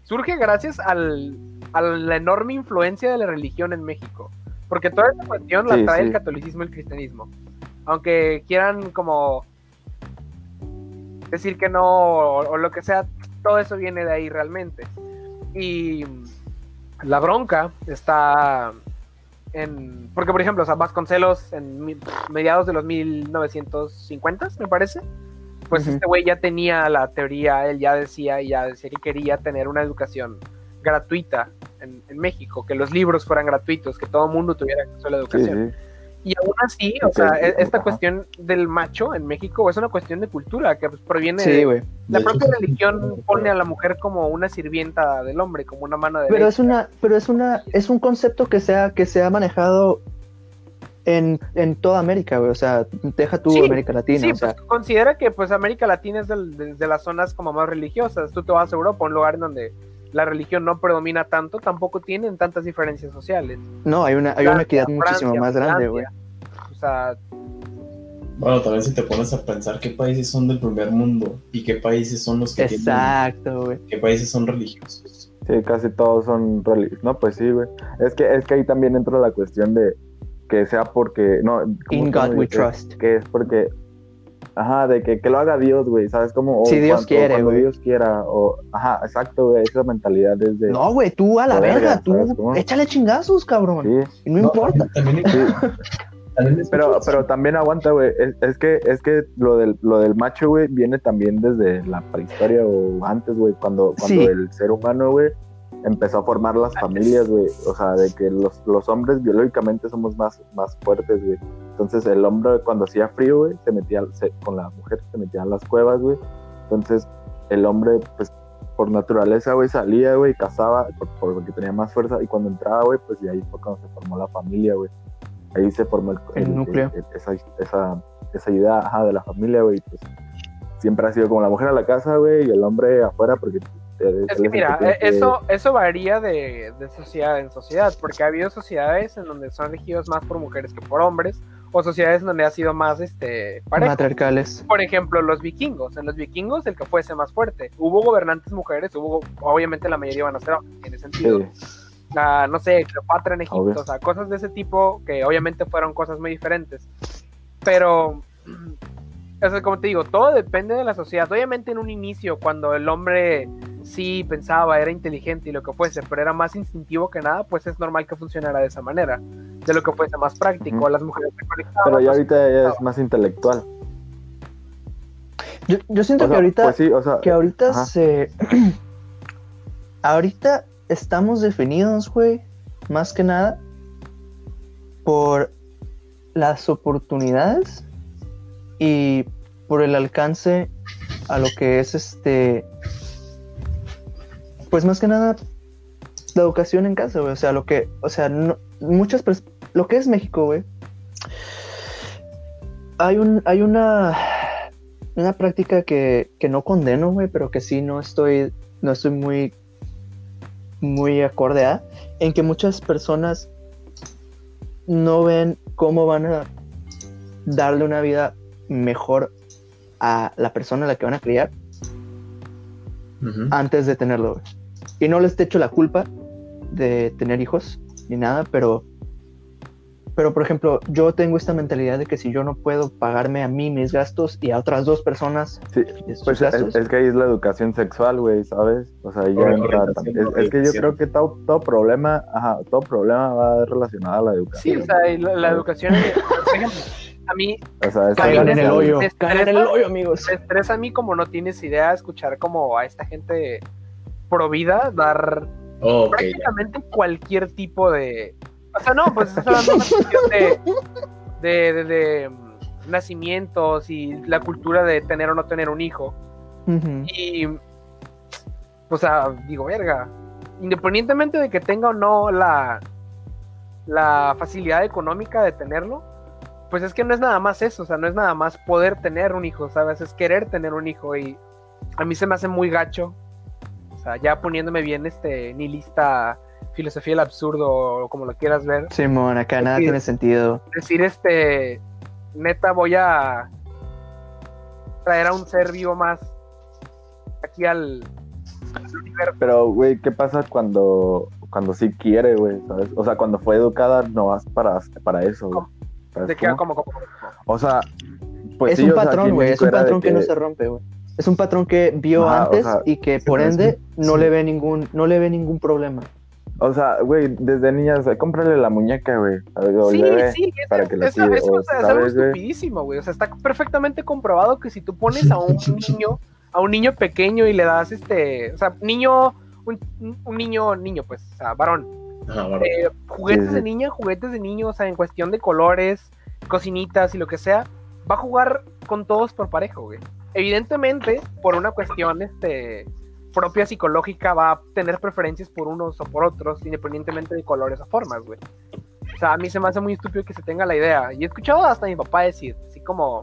surge gracias al, a la enorme influencia de la religión en México, porque toda esa cuestión la Sí, trae el catolicismo y el cristianismo, aunque quieran como decir que no o, o lo que sea, todo eso viene de ahí realmente. Y la bronca está en. Porque, por ejemplo, o sea, Vasconcelos en mediados de los 1950, me parece. Pues este güey ya tenía la teoría, él ya decía, ya decía que quería tener una educación gratuita en, en México, que los libros fueran gratuitos, que todo el mundo tuviera acceso a la Sí, educación. sí. Y aún así, o sea, e- esta ajá. cuestión del macho en México es una cuestión de cultura que pues, proviene Sí, de, la De hecho, propia sí. religión pone a la mujer como una sirvienta del hombre, como una mano de Pero es una, pero es una, es un concepto que se ha, que se ha manejado en, en toda América, güey. O sea, deja tú Sí, América Latina. Sí, o sea, pues considera que pues América Latina es del- de, de las zonas como más religiosas. Tú te vas a Europa, un lugar en donde la religión no predomina tanto, tampoco tienen tantas diferencias sociales. no, hay una, hay una equidad muchísimo Francia, más grande, güey. O sea, Bueno, tal vez si te pones a pensar qué países son del primer mundo y qué países son los que tienen, Exacto, güey. qué países son religiosos. Sí, casi todos son religiosos. No, pues sí, güey. Es que, es que ahí también entra la cuestión de que sea porque. No, ¿cómo In God we Es- trust. Que es porque. Ajá, de que, que lo haga Dios, güey, ¿sabes cómo? Si Dios cuando- quiere, cuando güey. Dios quiera, o. Ajá, exacto, güey, esa mentalidad es de. No, güey, tú a la Verga, verga, tú échale chingazos, cabrón. Sí, Y no, importa. También, sí. también Pero, pero también aguanta, güey. Es, es que, es que lo del, lo del macho, güey, viene también desde la prehistoria o antes, güey, cuando, cuando Sí. el ser humano, güey, empezó a formar las familias, güey. O sea, de que los, los hombres biológicamente somos más, más fuertes, güey. Entonces el hombre cuando hacía frío, güey, se metía se- con la mujer, se metía en las cuevas, güey. Entonces el hombre, pues, por naturaleza, güey, salía, güey, cazaba por- porque tenía más fuerza. Y cuando entraba, güey, pues y ahí fue cuando se formó la familia, güey. Ahí se formó el, El núcleo. esa, esa, esa idea ajá, de la familia, güey. Pues siempre ha sido como la mujer a la casa, güey, y el hombre afuera, porque es que el mira, eh, eso, eso varía de, de sociedad en sociedad, porque ha habido sociedades en donde son regidos más por mujeres que por hombres, o sociedades en donde ha sido más este parejo. Matriarcales. Por ejemplo, los vikingos. En los vikingos, el que fuese más fuerte. Hubo gobernantes mujeres, hubo, obviamente la mayoría van a ser hombres, tiene sentido. Sí, Ah, no sé, Cleopatra en Egipto, Obvio. o sea, cosas de ese tipo que obviamente fueron cosas muy diferentes. Pero, o sea, como te digo, todo depende de la sociedad. Obviamente en un inicio, cuando el hombre sí pensaba, era inteligente y lo que fuese, pero era más instintivo que nada, pues es normal que funcionara de esa manera. De lo que fuese más práctico, las mujeres se conectaban. pero ya pues, ahorita ya es más intelectual. Yo, yo siento O que sea, ahorita, pues sí, o sea, que ahorita Ajá. se. ahorita estamos definidos, güey, más que nada, por las oportunidades y por el alcance a lo que es este. Pues más que nada, la educación en casa, güey. O sea, lo que. O sea, no- muchas Lo que es México, güey. Hay un. Hay una una práctica que, que no condeno, güey, pero que sí no estoy, no estoy muy, muy acorde a, en que muchas personas no ven cómo van a darle una vida mejor a la persona a la que van a criar antes de tenerlo, güey. Y no les echo la culpa de tener hijos ni nada, pero, pero por ejemplo, yo tengo esta mentalidad de que si yo no puedo pagarme a mí mis gastos y a otras dos personas sí, pues es, gastos, es que ahí es la educación sexual, güey, ¿sabes? O sea, ahí ya entra. Es, es que yo creo que todo, todo problema, ajá, todo problema va relacionado a la Sí, educación. o sea, y la, la educación, por ejemplo, a mí O sea, es caigan en el hoyo, ¿Te caigan en el estresa? hoyo, amigos. me estresa a mí como no tienes idea escuchar como a esta gente pro vida dar Oh, ya. prácticamente cualquier tipo de. O sea, no, pues estás hablando de una cuestión de, de, de- de, mm, nacimientos y la cultura de tener o no tener un hijo. Y. O sea, digo, verga. Independientemente de que tenga o no la, la facilidad económica de tenerlo, pues es que no es nada más eso, o sea, no es nada más poder tener un hijo, ¿sabes? Es querer tener un hijo y a mí se me hace muy gacho. O sea, ya poniéndome bien este nihilista, filosofía del absurdo o como lo quieras ver, Simón, acá nada tiene sentido. decir este, neta voy a traer a un ser vivo más aquí al, al universo. Pero, güey, ¿qué pasa cuando, cuando sí quiere, güey? ¿Sabes? O sea, cuando fue educada no vas para, para eso, güey. ¿Sabes ¿De qué? cómo? ¿Cómo, cómo, cómo? O sea, pues es sí, un patrón, güey. Es un patrón que... no se rompe, güey. Es un patrón que vio o antes sea, y que por es ende no sí. le ve ningún, no le ve ningún problema. O sea, güey, desde niña, o sea, cómprale la muñeca, güey. Sí, bebé. sí, es, para que la eso, cuide, eso, o o sea, es algo estupidísimo, güey. O sea, está perfectamente comprobado que si tú pones a un niño, a un niño pequeño y le das este, o sea, niño, un, un niño, niño, pues, o sea, varón, eh, juguetes Sí, sí. de niña, juguetes de niño, o sea, en cuestión de colores, cocinitas y lo que sea, va a jugar con todos por parejo, güey. Evidentemente, por una cuestión este, propia psicológica, va a tener preferencias por unos o por otros, independientemente de colores o formas, güey. O sea, a mí se me hace muy estúpido que se tenga la idea. Y he escuchado hasta a mi papá decir, así como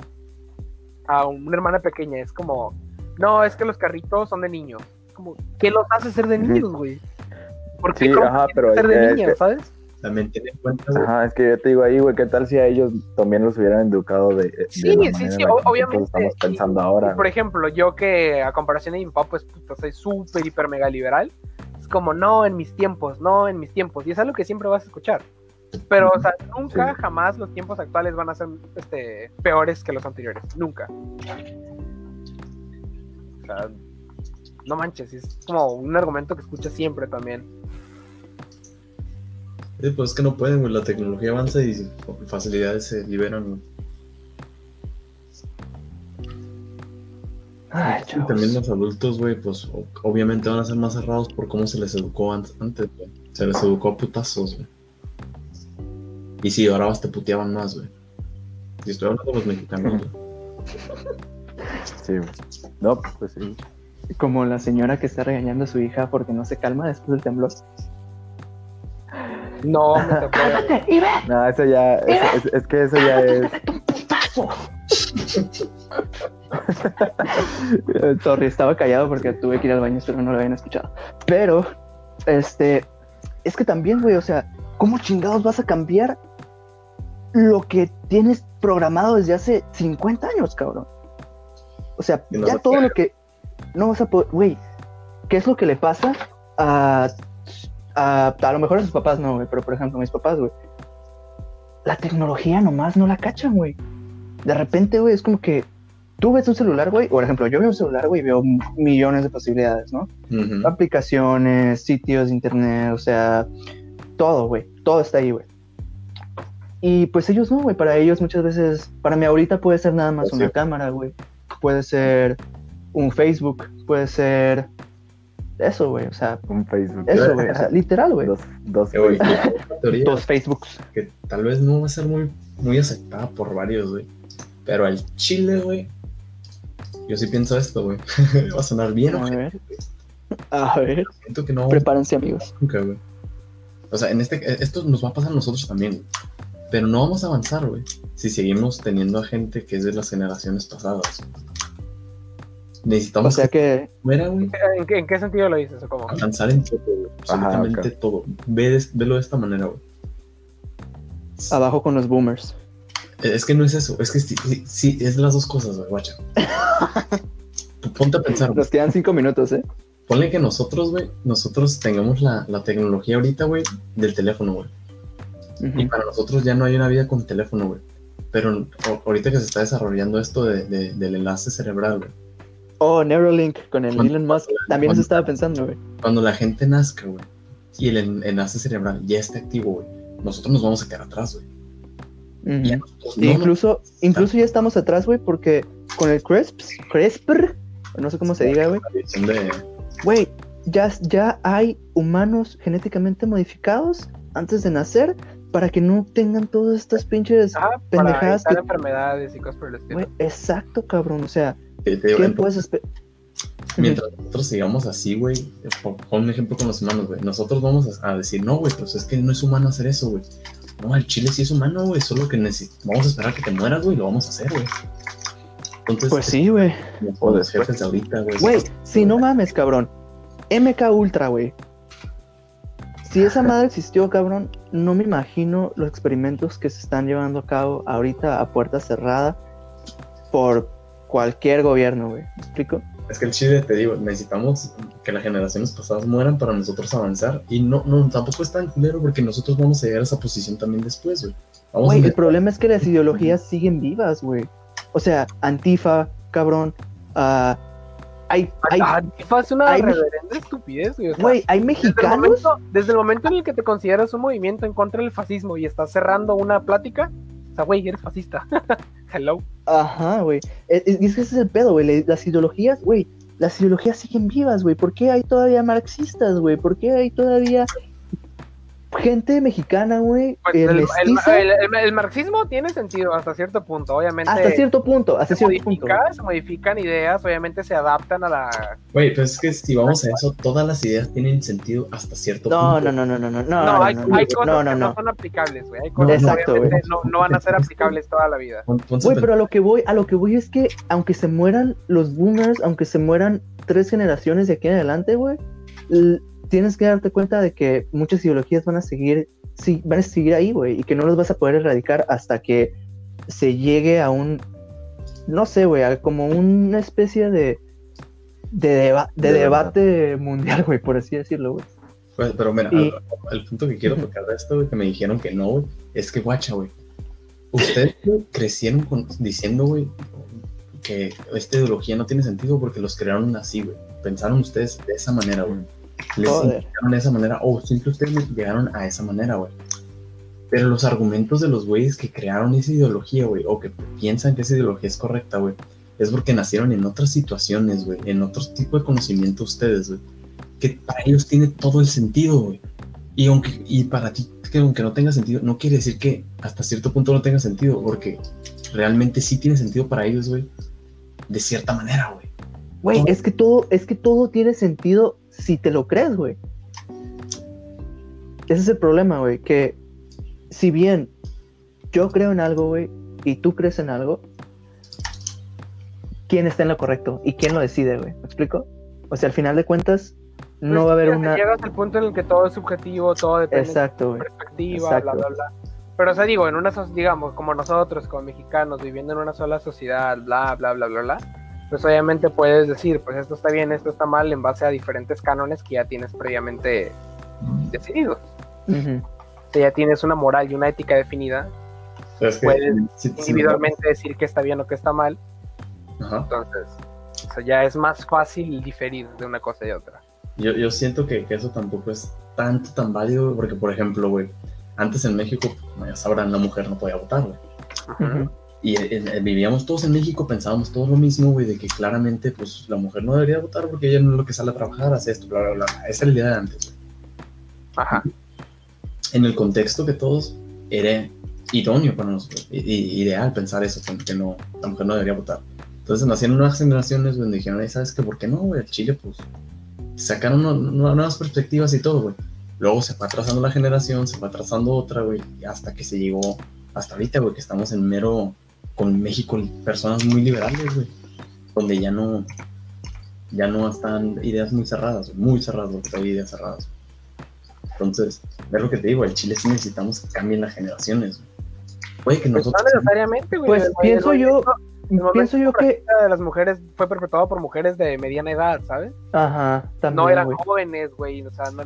a una hermana pequeña, es como, no, es que los carritos son de niños. Como, ¿qué los hace ser de niños, güey? ¿Por qué Sí, ajá, pero ser de que- sabes? También ten en cuenta, güey. Ajá, es que yo te digo ahí, güey, ¿qué tal si a ellos también los hubieran educado de, de Sí, la sí, sí, obviamente, estamos y- pensando ahora? Por ejemplo, yo que a comparación de mi papá, pues puta, soy súper, hiper, mega liberal. Es como, no, en mis tiempos, no, en mis tiempos. Y es algo que siempre vas a escuchar. Pero, o sea, nunca, Sí. jamás los tiempos actuales van a ser este, peores que los anteriores. Nunca. O sea, no manches, es como un argumento que escuchas siempre también. Sí, pues es que no pueden, güey. La tecnología avanza y facilidades se liberan, güey. Ay, Y también los adultos, güey, pues obviamente van a ser más cerrados por cómo se les educó an- antes, güey. Se les educó a putazos, güey. Y si llorabas te puteaban más, güey. Y estoy hablando de los mexicanos, güey. Sí, güey. No, pues sí. Como la señora que está regañando a su hija porque no se calma después del temblor. No, me tocó ver. y ve, No, eso ya, es, es- es que eso ya es. Sorry, estaba callado porque tuve que ir al baño, espero no lo habían escuchado. Pero, este, es que también, güey, o sea, ¿cómo chingados vas a cambiar lo que tienes programado desde hace 50 años, cabrón? O sea, no ya todo lo que no vas a poder, güey, ¿qué es lo que le pasa a, a, a lo mejor a sus papás no, güey, pero por ejemplo, mis papás, güey, la tecnología nomás no la cachan, güey. De repente, güey, es como que tú ves un celular, güey, por ejemplo, yo veo un celular, güey, y veo millones de posibilidades, ¿no? Ujú. Aplicaciones, sitios de internet, o sea, todo, güey, todo está ahí, güey. Y pues ellos no, güey, para ellos muchas veces, para mí ahorita puede ser nada más Pues una sí. cámara, güey. Puede ser un Facebook, puede ser eso, güey, o sea, Un Facebook. eso, güey, o sea, literal, güey. Dos, dos Eh, teoría Dos Facebooks. que tal vez no va a ser muy, muy aceptada por varios, güey. Pero al chile, güey, yo sí pienso esto, güey. va a sonar bien, A ver. güey. A ver, Siento que no prepárense, amigos. nunca, güey. O sea, en este, esto nos va a pasar a nosotros también, güey. Pero no vamos a avanzar, güey. Si seguimos teniendo a gente que es de las generaciones pasadas. Necesitamos sea que fuera, güey. ¿En qué, en qué sentido lo dices? ¿O cómo? Avanzar en todo. Absolutamente todo. Ve de- velo de esta manera, güey. abajo con los boomers. Es que no es eso, es que sí, sí, sí, es las dos cosas, güey, guacha. Ponte a pensar, güey. Nos quedan cinco minutos, ¿eh? Ponle que nosotros, güey, nosotros tengamos la, la tecnología ahorita, güey, del teléfono, güey. Y para nosotros ya no hay una vida con teléfono, güey. Pero o- ahorita que se está desarrollando esto de, de- del enlace cerebral, güey. Oh, Neuralink con el Elon Musk. También cuando- eso estaba pensando, güey. Cuando la gente nazca, güey, y el en- enlace cerebral ya esté activo, güey, nosotros nos vamos a quedar atrás, güey. A nosotros no nos- incluso, incluso ya estamos atrás, güey, porque con el CRISPR, CRISPR, no sé cómo se diga, güey, güey, ya, ya hay humanos genéticamente modificados antes de nacer para que no tengan todas estas pinches Ah, para pendejadas evitar que- enfermedades y cosas por el estilo. Exacto, cabrón. O sea, Te- te digo, ¿qué entonces, puedes esperar? Mientras nosotros sigamos así, güey, pon un ejemplo con los humanos, güey. Nosotros vamos a, a decir, no, güey, pues es que no es humano hacer eso, güey. No, el chile sí es humano, güey, solo que vamos a esperar que te mueras, güey, y lo vamos a hacer, güey. Entonces, Pues sí, güey. o ahorita, güey. Güey, si no mames, cabrón. MK Ultra, güey. Si esa madre existió, cabrón, no me imagino los experimentos que se están llevando a cabo ahorita a puerta cerrada por cualquier gobierno, güey. ¿Me explico? Es que el chile, te digo, necesitamos que las generaciones pasadas mueran para nosotros avanzar. Y no, no, tampoco es tan culero porque nosotros vamos a llegar a esa posición también después, güey. Vamos Güey, el problema es que las ideologías siguen vivas, güey. O sea, Antifa, cabrón. ah, hay, hay, Ah, Antifa es una hay- reverenda estupidez, güey. o sea, güey, hay desde, el mexicanos. momento, desde el momento en el que te consideras un movimiento en contra del fascismo y estás cerrando una plática, o sea, güey, eres fascista. Hello. Ajá, güey. Es, es- es que ese es el pedo, güey. Las ideologías, güey. Las ideologías siguen vivas, güey. ¿Por qué hay todavía marxistas, güey? ¿Por qué hay todavía gente mexicana, güey? Pues eh, el, el- mestiza? el- el- el marxismo tiene sentido hasta cierto punto, obviamente. hasta cierto punto, hasta se cierto punto. se modifican ideas, obviamente se adaptan a la. Güey, pues es que si vamos a eso, todas las ideas tienen sentido hasta cierto No, punto. no, no, no, no, no, no, No, no, hay, no, hay no, cosas no, no, que no no. son aplicables, güey. Hay cosas Exacto, que obviamente no, no van a ser aplicables toda la vida. Güey, pero a lo que voy, a lo que voy es que aunque se mueran los boomers, aunque se mueran tres generaciones de aquí en adelante, güey, tienes que darte cuenta de que muchas ideologías van a seguir, sí, van a seguir ahí, güey, y que no los vas a poder erradicar hasta que se llegue a un, no sé, güey, a como una especie de de, deba- de De debate mundial, güey, por así decirlo, güey. Pues, pero mira, Y- al- punto que quiero tocar de esto, güey, que me dijeron que no, güey, es que, guacha, güey, ustedes crecieron con- diciendo, güey, que esta ideología no tiene sentido porque los crearon así, güey. Pensaron ustedes de esa manera, güey. Les enseñaron de esa manera, o simple ustedes llegaron a esa manera, güey. Pero los argumentos de los güeyes que crearon esa ideología, güey, o que piensan que esa ideología es correcta, güey, es porque nacieron en otras situaciones, güey, en otro tipo de conocimiento ustedes, güey que para ellos tiene todo el sentido, güey. Y aunque y para ti que aunque no tenga sentido, no quiere decir que hasta cierto punto no tenga sentido, porque realmente sí tiene sentido para ellos, güey. De cierta manera, güey. Güey, es que todo, es que todo tiene sentido si te lo crees, güey. Ese es el problema, güey, que si bien yo creo en algo, güey, y tú crees en algo, ¿quién está en lo correcto? ¿Y quién lo decide, güey? ¿Me explico? O sea, al final de cuentas, no Pues, va a haber una... Llegas al punto en el que todo es subjetivo, todo depende Exacto, de tu perspectiva, Exacto. bla, bla, bla. Pero, o sea, digo, en una, digamos, como nosotros, como mexicanos, viviendo en una sola sociedad, bla, bla, bla, bla, bla, pues obviamente puedes decir, pues esto está bien, esto está mal, en base a diferentes cánones que ya tienes previamente decididos. Ujú. O sea, ya tienes una moral y una ética definida, es que Puedes si- si- individualmente decir que está bien o que está mal, entonces, o sea, ya es más fácil diferir de una cosa y otra. Yo, yo siento que, que eso tampoco es tanto tan válido, porque, por ejemplo, güey, antes en México, como ya sabrán, la mujer no podía votar, güey. Ujú. Y eh, eh, vivíamos todos en México, pensábamos todos lo mismo, güey, de que claramente, pues, la mujer no debería votar porque ella no es lo que sale a trabajar, hace esto, bla, bla, bla. Esa era la idea de antes, güey. Ajá. En el contexto que todos era idóneo para nosotros, ideal pensar eso, que- no, la mujer no debería votar. Entonces nacieron nuevas generaciones donde dijeron, "Ay, ¿sabes qué? ¿Por qué no, güey? El Chile, pues, sacaron nu- nu- nuevas perspectivas y todo, güey. Luego se fue atrasando la generación, se fue atrasando otra, güey, hasta que se llegó, hasta ahorita, güey, que estamos en mero, con México, personas muy liberales, güey, donde ya no, ya no están ideas muy cerradas, muy cerradas, porque hay ideas cerradas. Entonces, es lo que te digo, el Chile sí necesitamos que cambien las generaciones. Puede que Pues no nosotros... necesariamente, güey. Pues pienso yo, el pienso yo que... de las mujeres fue perpetuado por mujeres de mediana edad, ¿sabes? Ajá, también, no eran jóvenes, güey, o sea, no...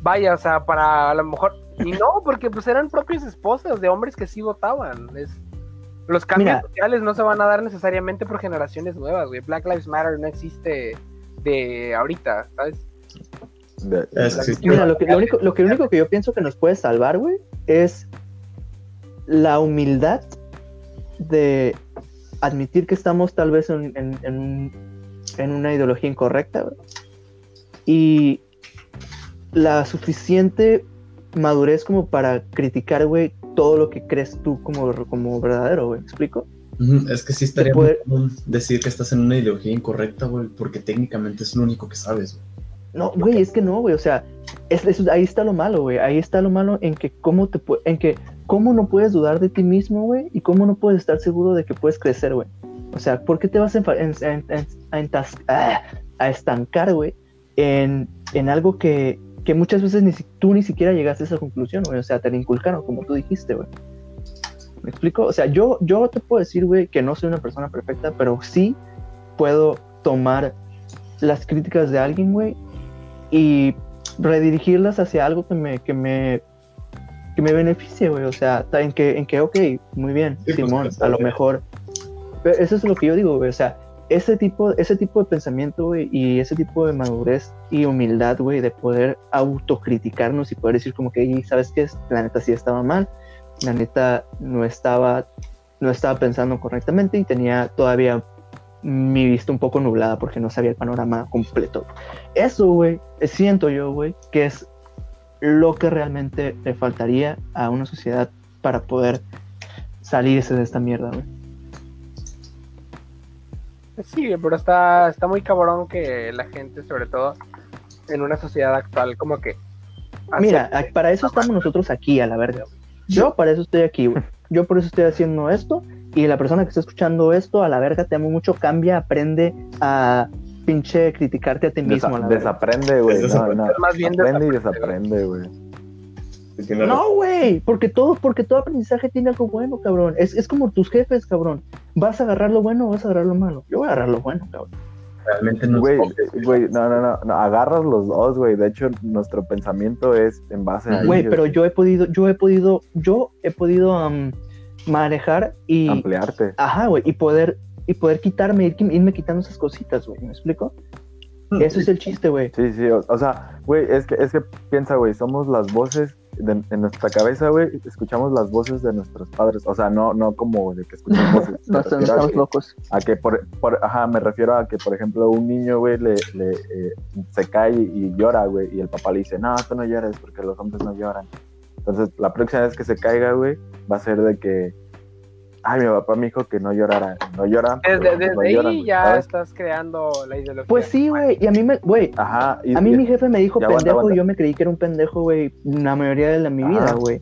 Vaya, o sea, para a lo mejor... Y no, porque pues eran propias esposas de hombres que sí votaban. Es... Los cambios Mira. sociales no se van a dar necesariamente por generaciones nuevas, güey. Black Lives Matter no existe de ahorita, ¿sabes? De- Mira, lo, que, lo, único, lo, que, lo único que yo pienso que nos puede salvar, güey, es la humildad de admitir que estamos tal vez en, en- en un- en una ideología incorrecta, güey. y la suficiente madurez como para criticar, güey, todo lo que crees tú como, como verdadero, güey. ¿Me explico? Es que sí estaría De poder- muy decir que estás en una ideología incorrecta, güey, porque técnicamente es lo único que sabes, güey. No, güey, es que no, güey, o sea, es, es- ahí está lo malo, güey, ahí está lo malo en que cómo te en que cómo no puedes dudar de ti mismo, güey, y cómo no puedes estar seguro de que puedes crecer, güey. O sea, ¿por qué te vas a, en- en- en- a, ah, a estancar, güey, en, en algo que, que muchas veces ni si- tú ni siquiera llegaste a esa conclusión, güey? O sea, te la inculcaron, como tú dijiste, güey. ¿Me explico? O sea, yo, yo te puedo decir, güey, que no soy una persona perfecta, pero sí puedo tomar las críticas de alguien, güey, y redirigirlas hacia algo que me, que me, que me beneficie, güey. O sea, en que, en que, ok, muy bien, Sí, pues, Simón, está a lo mejor. Pero eso es lo que yo digo, güey. O sea, ese tipo, ese tipo de pensamiento, güey, y ese tipo de madurez y humildad, güey, de poder autocriticarnos y poder decir como que, "Y, ¿sabes qué? La neta sí estaba mal, la neta no estaba, no estaba pensando correctamente y tenía todavía mi vista un poco nublada porque no sabía el panorama completo. Eso, güey, eh, siento yo, güey, que es lo que realmente le faltaría a una sociedad para poder salirse de esta mierda, güey. Sí, pero está, está muy cabrón que la gente, sobre todo en una sociedad actual, como que. Mira, para eso estamos nosotros aquí, a la verga. Yo para eso estoy aquí, güey. Yo por eso estoy haciendo esto. Y la persona que está escuchando esto, a la verga, te amo mucho, cambia, aprende a pinche criticarte a ti mismo, a la desaprende, güey. No, no. Más bien Aprende y desaprende, desaprende, güey. No, güey, porque todo, porque todo aprendizaje tiene algo bueno, cabrón. Es, es como tus jefes, cabrón. ¿Vas a agarrar lo bueno o vas a agarrar lo malo? Yo voy a agarrar lo bueno, cabrón. Realmente no Güey, es güey, no, no, no, no, agarras los dos, güey. De hecho, nuestro pensamiento es en base a Güey, pero yo he podido, yo he podido, yo he podido am, manejar y, ampliarte. ajá, güey, y poder, y poder quitarme, ir- irme quitando esas cositas, güey. ¿Me explico? Eso es el chiste, güey. Sí, sí, o, o sea, güey, es que, es que piensa, güey, somos las voces de, en nuestra cabeza, güey, escuchamos las voces de nuestros padres, o sea, no, no como de que escuchamos voces. No, estamos que- locos. A que, por, por- ajá, me refiero a que, por ejemplo, un niño, güey, le, le, eh, se cae y llora, güey, y el papá le dice, no, tú no llores porque los hombres no lloran. Entonces, la próxima vez que se caiga, güey, va a ser de que, ay, mi papá me dijo que no llorara, no llora. porque Desde, desde no ahí lloran, ya ¿sabes? estás creando la ideología. Pues sí, güey. Y a mí me, güey, Ajá. y- a mí y- mi jefe me dijo aguanta, pendejo aguanta. y yo me creí que era un pendejo, güey, la mayoría de la, mi vida, güey.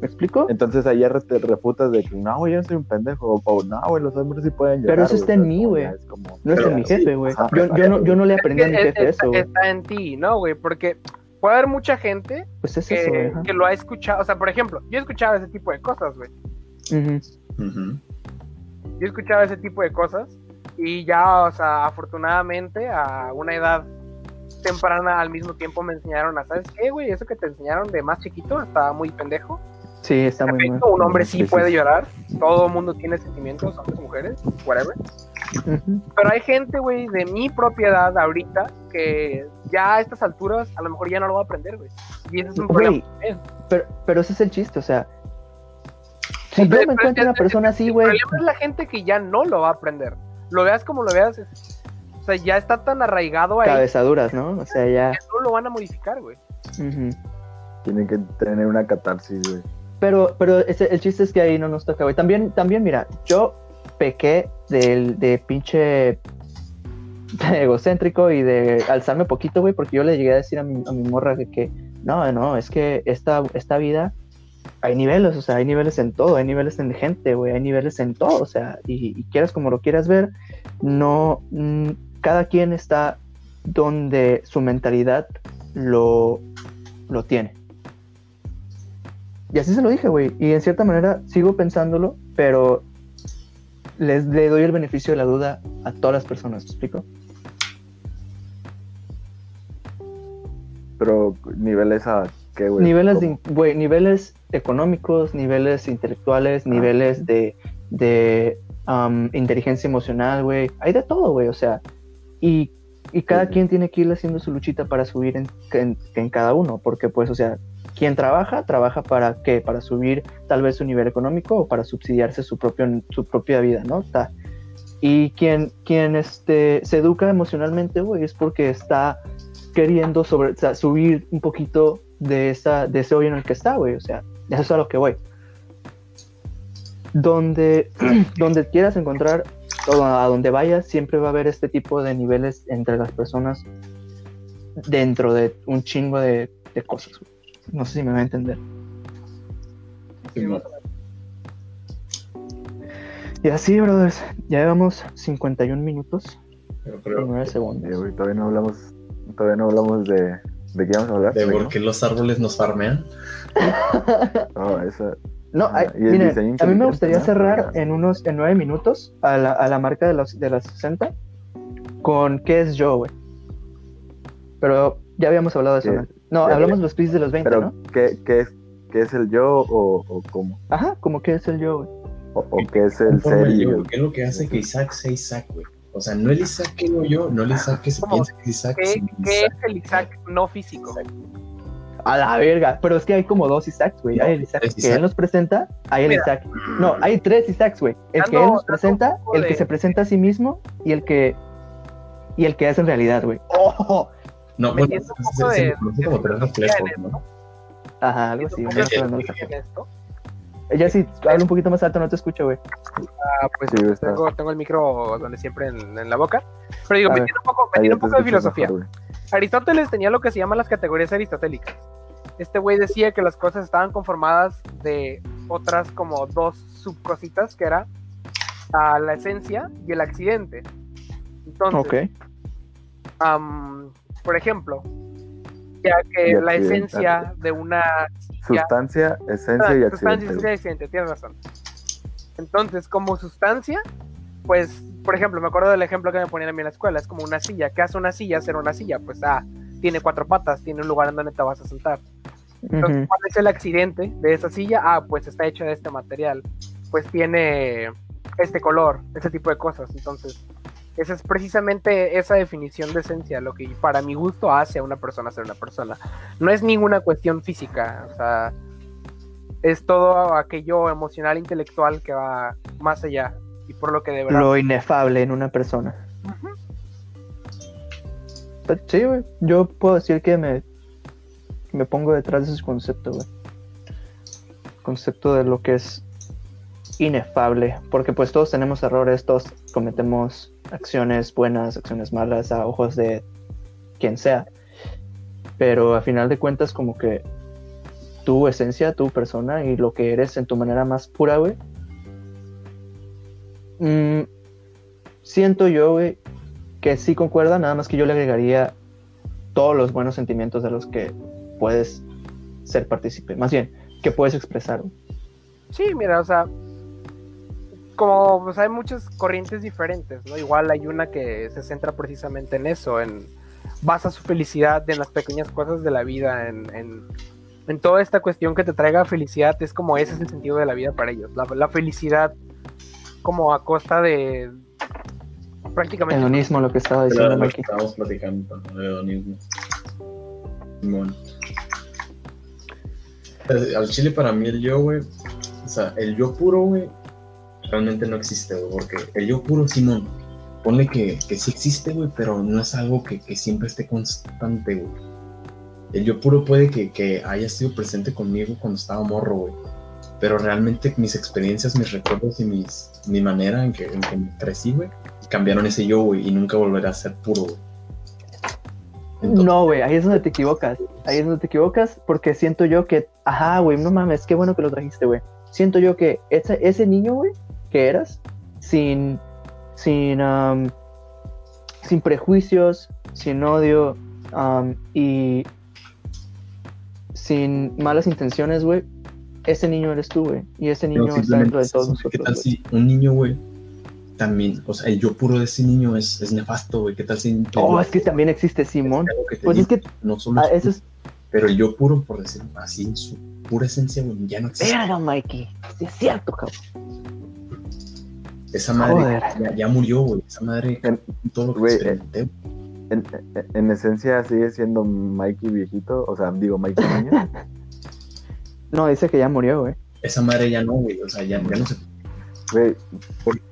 ¿Me explico? Entonces ayer te refutas de que no, güey, yo soy un pendejo. O, no, güey, los hombres sí pueden llorar. Pero eso está en mí, güey. ya es como- No es Pero en mi jefe, güey. Yo, yo, no, yo no le Es aprendí a mi jefe está, eso, güey. está en ti, ¿no, güey? Porque puede haber mucha gente Pues es que, que lo ha escuchado. O sea, por ejemplo, yo he escuchado ese tipo de cosas, güey. Ujú. Ujú. Yo he escuchado ese tipo de cosas y ya, o sea, afortunadamente a una edad temprana al mismo tiempo me enseñaron a, ¿sabes qué, güey? Eso que te enseñaron de más chiquito estaba muy pendejo. Sí, está muy efecto, un hombre sí puede sí. llorar. Todo mundo tiene sentimientos, hombres, mujeres, whatever. Pero hay gente, güey, de mi propiedad ahorita que ya a estas alturas a lo mejor ya no lo va a aprender, güey. Y ese es un problema. Pero, pero ese es el chiste, o sea. Si El yo me encuentro el- una persona así, El güey. problema es la gente que ya no lo va a aprender. Lo veas como lo veas. es- o sea, ya está tan arraigado ahí Cabezaduras, ¿no? O sea, ya. que no lo van a modificar, güey. ujú. Tienen que tener una catarsis, güey. Pero, pero ese- el chiste es que ahí no nos toca, güey. También, también, mira, yo pequé del, de pinche egocéntrico y de alzarme poquito, güey, porque yo le llegué a decir a mi, a mi morra que, que no, no, es que esta, esta vida hay niveles, o sea, hay niveles en todo, hay niveles en gente, güey, hay niveles en todo, o sea, y, quieras como lo quieras ver, no, mm, cada quien está donde su mentalidad lo, lo tiene. Y así se lo dije, güey. Y en cierta manera sigo pensándolo, pero les, le doy el beneficio de la duda a todas las personas, ¿me explico? Pero niveles a qué, güey. niveles, de, güey, niveles económicos, niveles intelectuales, Ah. niveles de, de um, inteligencia emocional, güey. Hay de todo, güey. O sea, y, y cada Sí. quien tiene que ir haciendo su luchita para subir en, en, en cada uno. Porque, pues, o sea, quien trabaja, trabaja para qué? Para subir tal vez su nivel económico o para subsidiarse su, propio, su propia vida, ¿no? Ta- Y quien, quien este, se educa emocionalmente, güey, es porque está queriendo sobre, o sea, subir un poquito de, esa, de ese hoyo en el que está, güey. O sea, eso es a lo que voy. Donde, donde quieras encontrar, o a donde vayas, siempre va a haber este tipo de niveles entre las personas dentro de un chingo de, de cosas. güey. No sé si me va a entender. Y así, brothers, ya llevamos 51 minutos Pero y creo 9 Sí, segundos. güey, todavía no hablamos, todavía no hablamos de, ¿de qué vamos a hablar? de por qué los árboles nos farmean. No, esa, No, Ah, ay, y el miren, diseño a mí me gustaría cerrar en unos en 9 minutos a la, a la marca de los de las 60 con qué es yo, güey. Pero ya habíamos hablado de eso. ¿no? No, Ya, hablamos de los crisis de los 20, pero ¿no? ¿qué, qué, es, ¿qué es el yo o, o cómo? Ajá, como qué es el yo, güey. O, o qué es el ser ¿Qué es lo que hace que Isaac sea Isaac, güey? O sea, no el Isaac que digo yo, no el Isaac que se ¿Cómo? piensa que es Isaac, ¿Qué, es el Isaac no físico? A la verga. Pero es que hay como dos Isaacs, güey. No, hay el Isaac que Isaac. él nos presenta, hay el Mira. Isaac. No, hay tres Isaacs, güey. El que Dando- él nos presenta, el que se presenta a sí mismo y el que y el que es en realidad, güey. ¡Oh! No, bueno, Metiendo un se, poco se de- tres reflejos, ¿no? Ajá, algo así. ¿Tú no crees estoy que hablando de en esto? Ya si habla un poquito más alto, no te escucho, güey. Ah, pues Sí, tengo, tengo el micro donde siempre en, en la boca. Pero digo, A ver. metiendo un poco, ya un poco de filosofía. mejor. Aristóteles tenía lo que se llaman las categorías aristotélicas. Este güey decía que las cosas estaban conformadas de otras como dos subcositas, que era ah, la esencia y el accidente. Entonces, por ejemplo, que la esencia de una silla Sustancia, esencia Ah, y sustancia, accidente. esencia y accidente, tienes razón. Entonces, como sustancia, pues, por ejemplo, me acuerdo del ejemplo que me ponían a mí en la escuela, es como una silla. ¿Qué hace una silla ser una silla? Pues, ah, tiene cuatro patas, tiene un lugar en donde te vas a sentar. Entonces. ¿cuál es el accidente de esa silla? Ah, pues está hecha de este material. Pues tiene este color, ese tipo de cosas. Entonces, esa es precisamente esa definición de esencia, lo que para mi gusto hace a una persona ser una persona. No es ninguna cuestión física, o sea, es todo aquello emocional, intelectual que va más allá y por lo que de verdad. Lo inefable en una persona. Pues, Sí, güey. Yo puedo decir que me, me pongo detrás de ese concepto, güey. Concepto de lo que es inefable. Porque pues todos tenemos errores, todos cometemos acciones buenas, acciones malas a ojos de quien sea. Pero a final de cuentas como que tu esencia, tu persona y lo que eres en tu manera más pura, güey. mm, siento yo, güey, que sí concuerda, nada más que yo le agregaría todos los buenos sentimientos de los que puedes ser partícipe, más bien, que puedes expresar. Sí, mira, o sea, como pues, hay muchas corrientes diferentes, ¿no? Igual hay una que se centra precisamente en eso, en basa su felicidad en las pequeñas cosas de la vida, en, en, en toda esta cuestión que te traiga felicidad, es como ese es el sentido de la vida para ellos, la, la felicidad como a costa de prácticamente... Hedonismo, lo que estaba diciendo lo que Mikey. estábamos platicando, hedonismo. Eh, Al chile para mí el yo, güey, o sea, el yo puro, güey, realmente no existe, güey, porque el yo puro, Simón, ponle que, que sí existe, güey, pero no es algo que, que siempre esté constante, güey. El yo puro puede que, que haya sido presente conmigo cuando estaba morro, güey. Pero realmente mis experiencias, mis recuerdos y mis, mi manera en que, en que crecí, güey, cambiaron ese yo, güey, y nunca volverá a ser puro, güey. No, güey, ahí es donde te equivocas. Ahí es donde te equivocas porque siento yo que, ajá, güey, no mames, qué bueno que lo trajiste, güey. Siento yo que ese, ese niño, güey, que eras, sin, sin, am, sin prejuicios, sin odio am, y sin malas intenciones, güey, ese niño eres tú, güey. Y ese niño está dentro de todos es eso, ¿Qué nosotros. tal güey. si un niño, güey, también, o sea, el yo puro de ese niño es, es nefasto, güey? ¿Qué tal si... Oh, es que también existe Simón. que Pues es dice, que no solo ah, es eso es. Pero el yo puro, por decirlo así, en su pura esencia, güey, ya no existe. Verga, Mikey. Sí, es cierto, cabrón. Esa madre Joder. ya, ya murió, güey. Esa madre, En- todo lo que experimenté. En, en- en esencia sigue siendo Mikey viejito, o sea, digo Mikey niño. No, dice que ya murió, güey. Esa madre ya no, güey. O sea, ya, ya no se. Güey,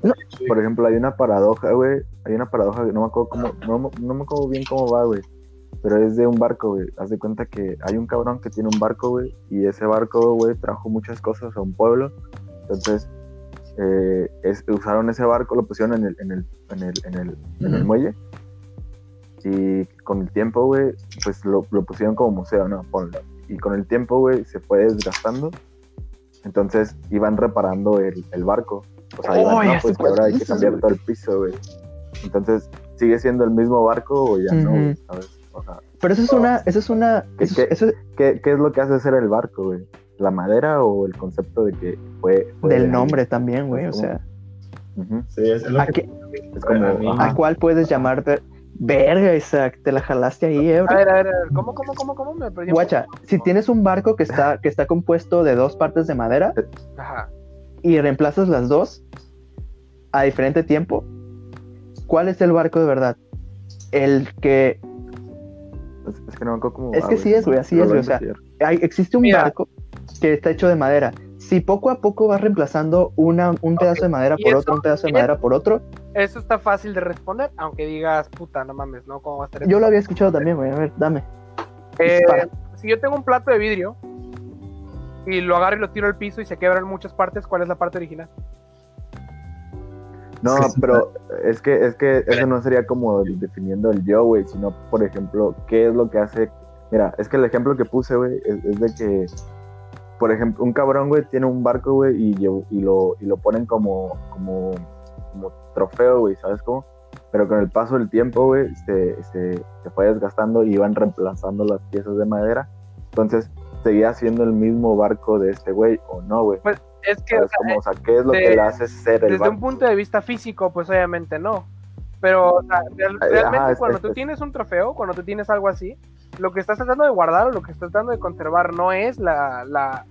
No. por ejemplo, hay una paradoja, güey. Hay una paradoja, no me acuerdo cómo, no, me- no me acuerdo bien cómo va, güey. pero es de un barco, güey. Haz de cuenta que hay un cabrón que tiene un barco, güey, y ese barco, güey, trajo muchas cosas a un pueblo. Entonces, eh, es- usaron ese barco, lo pusieron en el, en el, en el, en el, en el muelle. Y con el tiempo, güey, pues lo, lo pusieron como museo, ¿no? Ponlo. Y con el tiempo, güey, se fue desgastando. Entonces iban reparando el, el barco. O sea, iban, Oh, no, pues ahora hay que cambiar todo el piso, güey. Entonces, ¿sigue siendo el mismo barco o ya no, güey? Ujú. ¿Sabes? O sea, Pero eso es una, eso es una, ¿Qué- eso, qué? eso es ¿qué, qué es lo que hace ser el barco, güey? ¿La madera o el concepto de que fue... fue de del nombre también, güey. O sea. Sí, es lo ¿a que- qué, Es como... A. ¿a cuál puedes llamarte? Verga, Isaac, te la jalaste ahí, eh, A bro. ver, a ver, a ver, ¿cómo, cómo, cómo, cómo? Me perdí Guacha, si tienes un barco que está, que está compuesto de dos partes de madera Ajá. y reemplazas las dos a diferente tiempo, ¿cuál es el barco de verdad? El que Es, es que no me acuerdo cómo... Es va, que sí es, güey, así es, güey, o sea, hay, existe un Mira. barco que está hecho de madera. Si poco a poco vas reemplazando una, un pedazo de madera ¿y por eso? otro, un pedazo de ¿Y madera por otro, Eso está fácil de responder, aunque digas, puta, no mames, ¿no? ¿Cómo va a estar yo lo había escuchado también, güey. A ver, dame. Eh, si yo tengo un plato de vidrio y lo agarro y lo tiro al piso y se quebra en muchas partes, ¿cuál es la parte original? No, pero es que, es que eso no sería como el- definiendo el yo, güey, sino, por ejemplo, qué es lo que hace. Mira, es que el ejemplo que puse, güey, es, es de que, por ejemplo, un cabrón, güey, tiene un barco, güey, y, y, lo, y lo ponen como, como, como trofeo, güey, ¿sabes cómo? Pero con el paso del tiempo, güey, se, se, se fue desgastando y iban reemplazando las piezas de madera. Entonces, seguía siendo el mismo barco de este güey, o no, güey. Es que, o ¿Sabes sea, cómo? O sea, ¿qué es lo de- que le hace ser el desde barco? un punto de vista físico, pues obviamente no. Pero o sea, real- Ajá, realmente es- cuando es- tú es- tienes un trofeo, cuando tú tienes algo así, lo que estás tratando de guardar o lo que estás tratando de conservar no es la, la,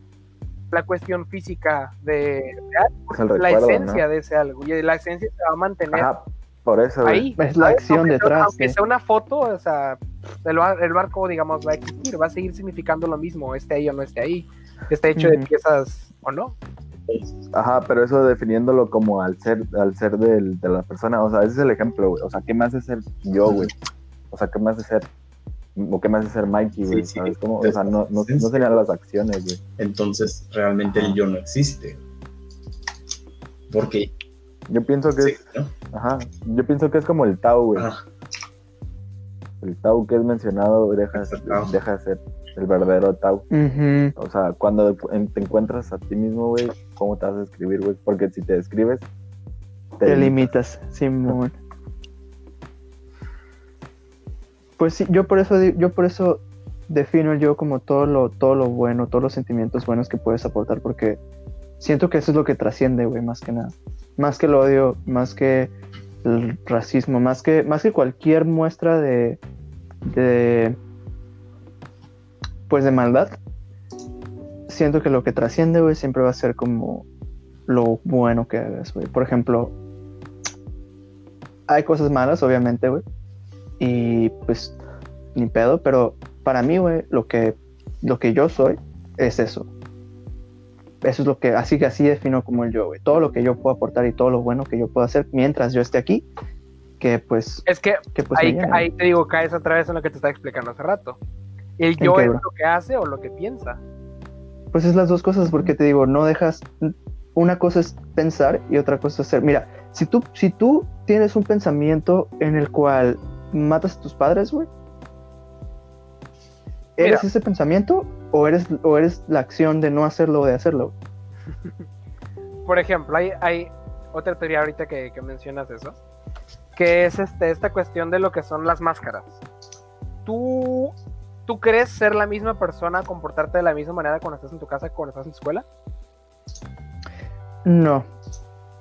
la cuestión física de, de algo, Es la recuerdo, ¿no? esencia de ese algo. Y la esencia se va a mantener Ajá, por eso, ahí. Es la ¿sabes? acción Aunque- detrás, Aunque sí. sea una foto, o sea, el, bar- el barco, digamos, va a existir, va a seguir significando lo mismo, esté ahí o no esté ahí. Esté hecho de piezas o no. Ajá, pero eso definiéndolo como al ser, al ser del- de la persona, o sea, ese es el ejemplo, güey. O sea, ¿qué me hace ser yo, güey? O sea, ¿qué me hace ser, o qué me hace ser Mikey, güey? Sí, sí. ¿Sabes cómo? O sea, no, no, no serían las acciones, güey. Entonces, realmente el yo no existe. Porque, Yo pienso que sí, es, ¿no? ajá, yo pienso que es como el Tao, güey. Ah, El Tao que es mencionado deja, de ser el verdadero Tao. Ujú. O sea, cuando te encuentras a ti mismo, güey, ¿cómo te vas a describir, güey? Porque si te describes, Te limitas, Simón. Pues sí, yo por eso yo por eso defino el yo como todo lo, todo lo bueno, todos los sentimientos buenos que puedes aportar, porque siento que eso es lo que trasciende, güey, más que nada. Más que el odio, más que el racismo, más que, más que cualquier muestra de, de pues de maldad. Siento que lo que trasciende, güey, siempre va a ser como lo bueno que hagas, güey. Por ejemplo, hay cosas malas, obviamente, güey. Y pues, ni pedo, pero para mí, güey, lo que, lo que yo soy es eso. Eso es lo que, así que así defino como el yo, güey. Todo lo que yo puedo aportar y todo lo bueno que yo puedo hacer mientras yo esté aquí, que pues, Es que que pues ahí, ahí te digo, caes otra vez en lo que te estaba explicando hace rato. El ¿En yo es lo que hace o lo que piensa. Pues es las dos cosas, porque te digo, no dejas. Una cosa es pensar y otra cosa es hacer. Mira, si tú, si tú tienes un pensamiento en el cual matas a tus padres, güey, ¿eres Mira. ese pensamiento o eres, o eres la acción de no hacerlo o de hacerlo? Por ejemplo, hay, hay otra teoría ahorita que, que mencionas eso, que es este, esta cuestión de lo que son las máscaras. ¿Tú, ¿Tú crees ser la misma persona, comportarte de la misma manera cuando estás en tu casa cuando estás en tu escuela? No,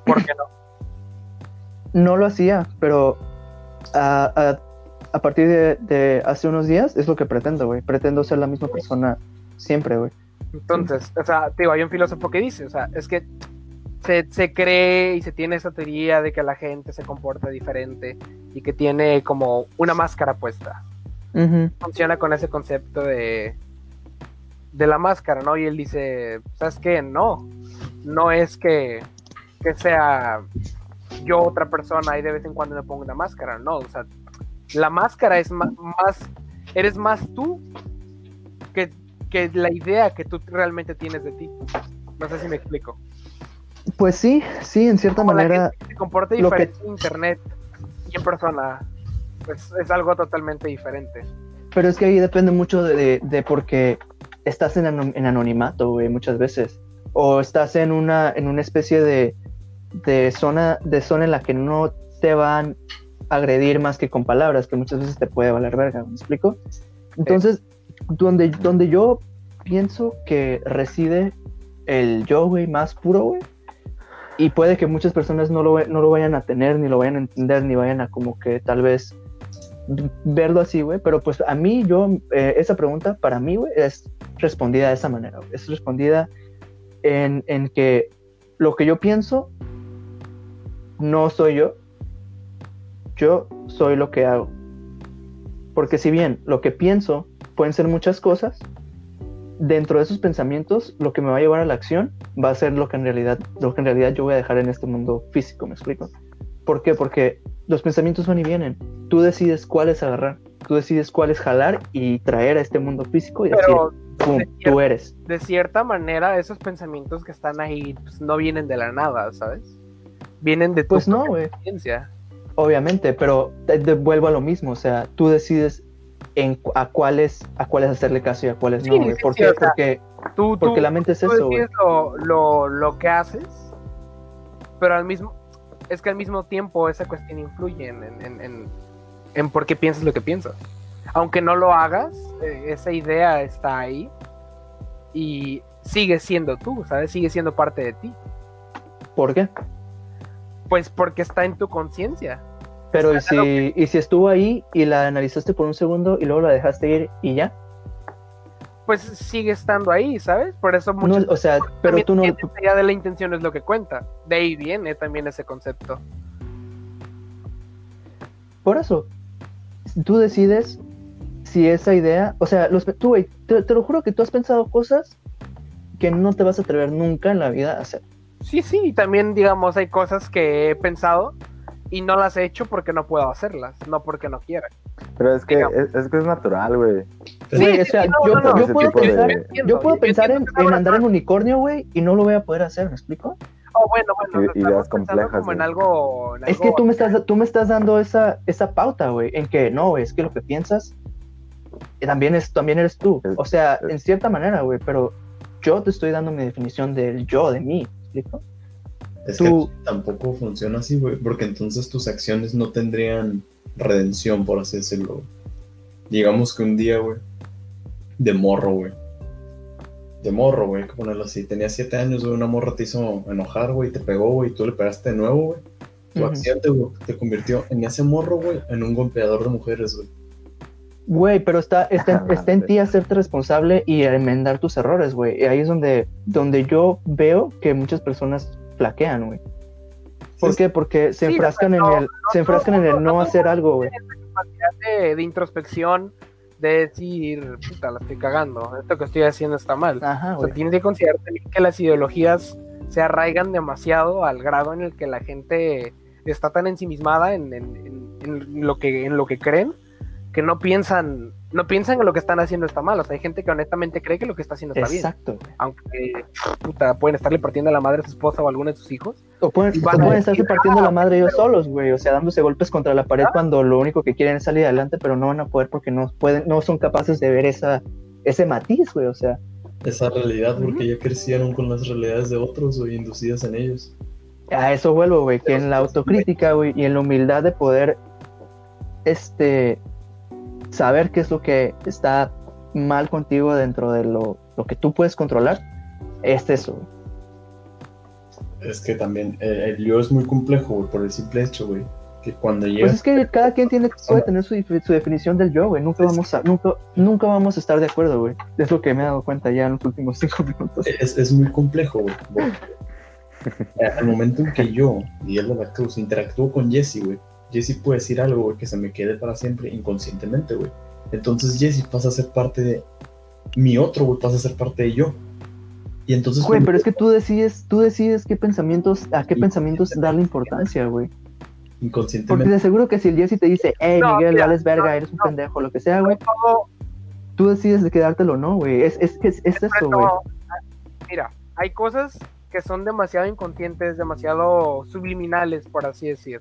¿Por qué no? no lo hacía, pero a, a- a partir de, de hace unos días es lo que pretendo, güey. Pretendo ser la misma persona siempre, güey. Entonces, o sea, digo, hay un filósofo que dice, o sea, es que se, se cree y se tiene esa teoría de que la gente se comporta diferente y que tiene como una máscara puesta. Funciona con ese concepto de, de la máscara, ¿no? Y él dice, ¿sabes qué? No, no es que, que sea yo otra persona y de vez en cuando me pongo una máscara, no, o sea, la máscara es más, eres más tú que, que la idea que tú realmente tienes de ti. No sé si me explico. Pues sí, sí, en cierta Como la manera. gente se comporta que- diferente en internet y en persona. Pues es algo totalmente diferente. Pero es que ahí depende mucho de, de, de porque estás en, en anonimato, güey, muchas veces. O estás en una, en una especie de, de zona, de zona en la que no te van a agredir más que con palabras, que muchas veces te puede valer verga, ¿me explico? Entonces, donde, donde yo pienso que reside el yo, güey, más puro, güey, y puede que muchas personas no lo, no lo vayan a tener, ni lo vayan a entender, ni vayan a como que tal vez verlo así, güey, pero pues a mí, yo, eh, esa pregunta para mí, güey, es respondida de esa manera, es respondida en, en que lo que yo pienso no soy yo, yo soy lo que hago. Porque si bien lo que pienso pueden ser muchas cosas, dentro de esos pensamientos lo que me va a llevar a la acción va a ser lo que en realidad, lo que en realidad yo voy a dejar en este mundo físico, ¿me explico? ¿Por qué? Porque los pensamientos van y vienen. Tú decides cuáles agarrar, tú decides cuáles jalar y traer a este mundo físico y Pero decir, pum, de tú eres. de cierta manera, esos pensamientos que están ahí pues, no vienen de la nada, ¿sabes? Vienen de tu Pues no. Obviamente, pero te, te vuelvo a lo mismo, o sea, tú decides en a cuáles a cuáles hacerle caso y a cuáles no, Sí, güey. sí, ¿Por sí, Porque, Tú, porque tú- la mente es eso, güey. lo, lo, lo que haces, pero al mismo es que al mismo tiempo esa cuestión influye en, en, en, en- en por qué piensas lo que piensas. Aunque no lo hagas, eh, esa idea está ahí y sigue siendo tú, ¿sabes? Sigue siendo parte de ti. ¿Por qué? Pues porque está en tu conciencia. Pero ¿y si, y si estuvo ahí y la analizaste por un segundo y luego la dejaste ir y ya. Pues sigue estando ahí, ¿sabes? Por eso No, muchos o sea, pero tú no. ya de la intención es lo que cuenta. De ahí viene también ese concepto. Por eso, tú decides si esa idea, o sea, los, tú, güey, te, te lo juro que tú has pensado cosas que no te vas a atrever nunca en la vida a hacer. Sí, sí, y también, digamos, hay cosas que he pensado y no las he hecho porque no puedo hacerlas, no porque no quiera. Pero es que es, es que es natural, güey. Güey, o sí, sea, sí, no, yo, no, puedo de- pensar, Yo entiendo, yo puedo yo pensar en, en andar en unicornio, güey, y no lo voy a poder hacer, ¿me explico? Oh, bueno, bueno, ideas pensando complejas, como en algo, en Es algo- que tú me estás, tú me estás dando esa, esa pauta, güey, en que no, güey, es que lo que piensas eh, también, es, también eres tú. Es- O sea, es- en cierta manera, güey, pero yo te estoy dando mi definición del yo, de mí, ¿me explico? Es Tú- que tampoco funciona así, güey, porque entonces tus acciones no tendrían redención, por así decirlo. Digamos que un día, güey, de morro, güey. De morro, güey, hay que ponerlo así. Tenías siete años, güey, una morra te hizo enojar, güey, te pegó, güey, y tú le pegaste de nuevo, güey. Tu accidente, güey, te convirtió en ese morro, güey, en un golpeador de mujeres, güey. Güey, pero está, está, está en ti hacerte responsable y enmendar tus errores, güey. Y ahí es donde, donde yo veo que muchas personas flaquean, güey. ¿Por Sí, qué? Porque se Sí, enfrascan en no, el, se enfrascan en el no hacer algo, güey. capacidad de, de introspección, de decir, puta, la estoy cagando, esto que estoy haciendo está mal. Ajá, O sea, tienes que considerar también que las ideologías se arraigan demasiado al grado en el que la gente está tan ensimismada en, en- en- en lo que en lo que creen que no piensan no piensan que lo que están haciendo está mal. O sea, hay gente que honestamente cree que lo que está haciendo está bien. Exacto. Aunque puta, pueden estarle partiendo a la madre a su esposa o a alguno de sus hijos. O pueden, o pueden decir, estarse partiendo "Ah, la madre ellos solos, güey. O sea, dándose golpes contra la pared cuando lo único que quieren es salir adelante, pero no van a poder porque no pueden, no son capaces de ver esa, ese matiz, güey. O sea, Esa realidad, porque ya crecieron con las realidades de otros, güey, inducidas en ellos. a eso vuelvo, güey, que en la autocrítica, güey, y en la humildad de poder, este, saber qué es lo que está mal contigo dentro de lo, lo que tú puedes controlar, es eso. Es que también eh, el yo es muy complejo, güey, por el simple hecho, güey, que cuando Pues llegas es que cada quien tiene, puede tener su, su definición del yo, güey. Nunca vamos a, nunca, nunca vamos a estar de acuerdo, güey. Es lo que me he dado cuenta ya en los últimos cinco minutos. es, es muy complejo, güey. eh, Al momento en que yo, Miguel de la Cruz, interactúo con Jesse, güey, Jesse puede decir algo, güey, que se me quede para siempre inconscientemente, güey. Entonces Jesse pasa a ser parte de mi otro, güey, pasa a ser parte de yo. Y entonces... Güey, pero es que tú decides, tú decides qué pensamientos, a qué pensamientos darle importancia, güey. Porque Inconscientemente. de seguro que si el Jesse te dice, hey, No, Miguel, mira, vales verga, no, eres un no. pendejo, lo que sea, güey, tú decides de quedártelo o no, güey. Es, es, es, es eso, güey. No, mira, hay cosas que son demasiado inconscientes, demasiado subliminales, por así decir.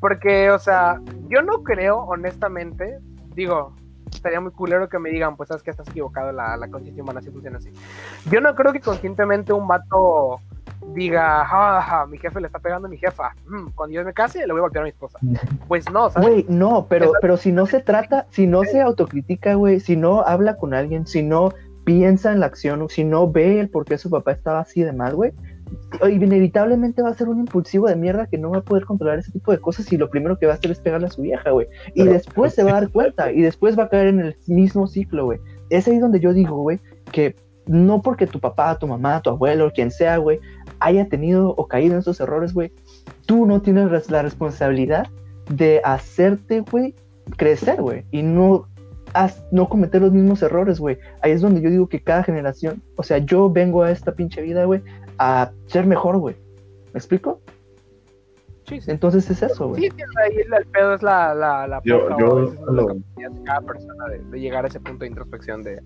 Porque, o sea, yo no creo, honestamente, digo, estaría muy culero que me digan, pues sabes que estás equivocado, la, la conciencia humana sí funciona así. Yo no creo que conscientemente un vato diga, "Ja, ja, mi jefe le está pegando a mi jefa, Mm, cuando yo me case le voy a golpear a mi esposa. Pues no, ¿sabes? Güey, no, pero, pero si no se trata, si no se autocritica, güey, si no habla con alguien, si no piensa en la acción, si no ve el por qué su papá estaba así de mal, güey, inevitablemente va a ser un impulsivo de mierda que no va a poder controlar ese tipo de cosas y lo primero que va a hacer es pegarle a su vieja, güey. Y Pero- después se va a dar cuenta y después va a caer en el mismo ciclo, güey. Es ahí donde yo digo, güey, que no porque tu papá, tu mamá, tu abuelo, quien sea, güey, haya tenido o caído en esos errores, güey, tú no tienes la responsabilidad de hacerte, güey, crecer, güey, y no, no cometer los mismos errores, güey. Ahí es donde yo digo que cada generación, o sea, yo vengo a esta pinche vida, güey, a ser mejor, güey. ¿Me explico? Sí, sí. Entonces es eso, güey. Sí, sí, ahí el, pedo es la, la, la Yo- poca yo veces lo- de cada persona de, de llegar a ese punto de introspección, de,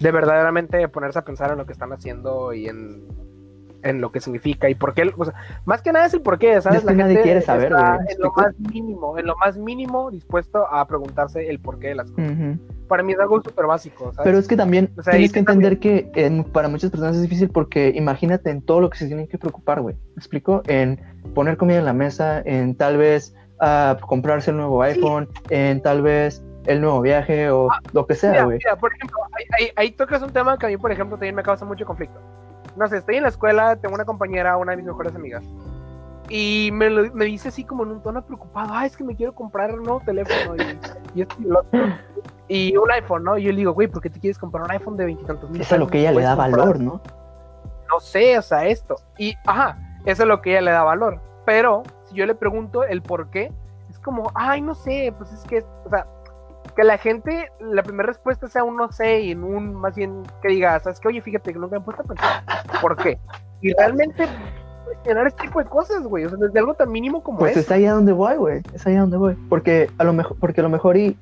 de verdaderamente ponerse a pensar en lo que están haciendo y en, en lo que significa y por qué. O sea, más que nada es el por qué, ¿sabes? Es que nadie quiere saber, está güey, ¿me en lo más mínimo, en lo más mínimo dispuesto a preguntarse el por qué de las cosas. Para mí es algo súper básico, ¿sabes? Pero es que también O sea, tienes que entender que en- para muchas personas es difícil porque imagínate en todo lo que se tienen que preocupar, güey. ¿Me explico? En poner comida en la mesa, en tal vez ah, comprarse el nuevo iPhone, en tal vez el nuevo viaje o lo que sea, Mira, güey. mira, por ejemplo, ahí, ahí- ahí tocas un tema que a mí, por ejemplo, también me causa mucho conflicto. No sé, estoy en la escuela, tengo una compañera, una de mis mejores amigas, y me, lo- me dice así como en un tono preocupado, ah, es que me quiero comprar un nuevo teléfono y, y esto y lo otro". Y un iPhone, ¿no? Y yo le digo, güey, ¿por qué te quieres comprar un iPhone de veintitantos mil Es a lo que ella le da comprar- valor, ¿no? No sé, o sea, esto. Y, ajá, eso es lo que ella le da valor. Pero, si yo le pregunto el por qué, es como, ay, no sé, pues es que, o sea, que la gente, la primera respuesta sea un no sé y en un, más bien, que diga, ¿sabes qué? Oye, fíjate que nunca me he puesto a pensar, ¿por qué? Y realmente, cuestionar este tipo de cosas, güey, o sea, desde algo tan mínimo como Pues eso. es ahí a donde voy, güey. Es ahí a donde voy. Porque a lo mejor, porque a lo mejor y,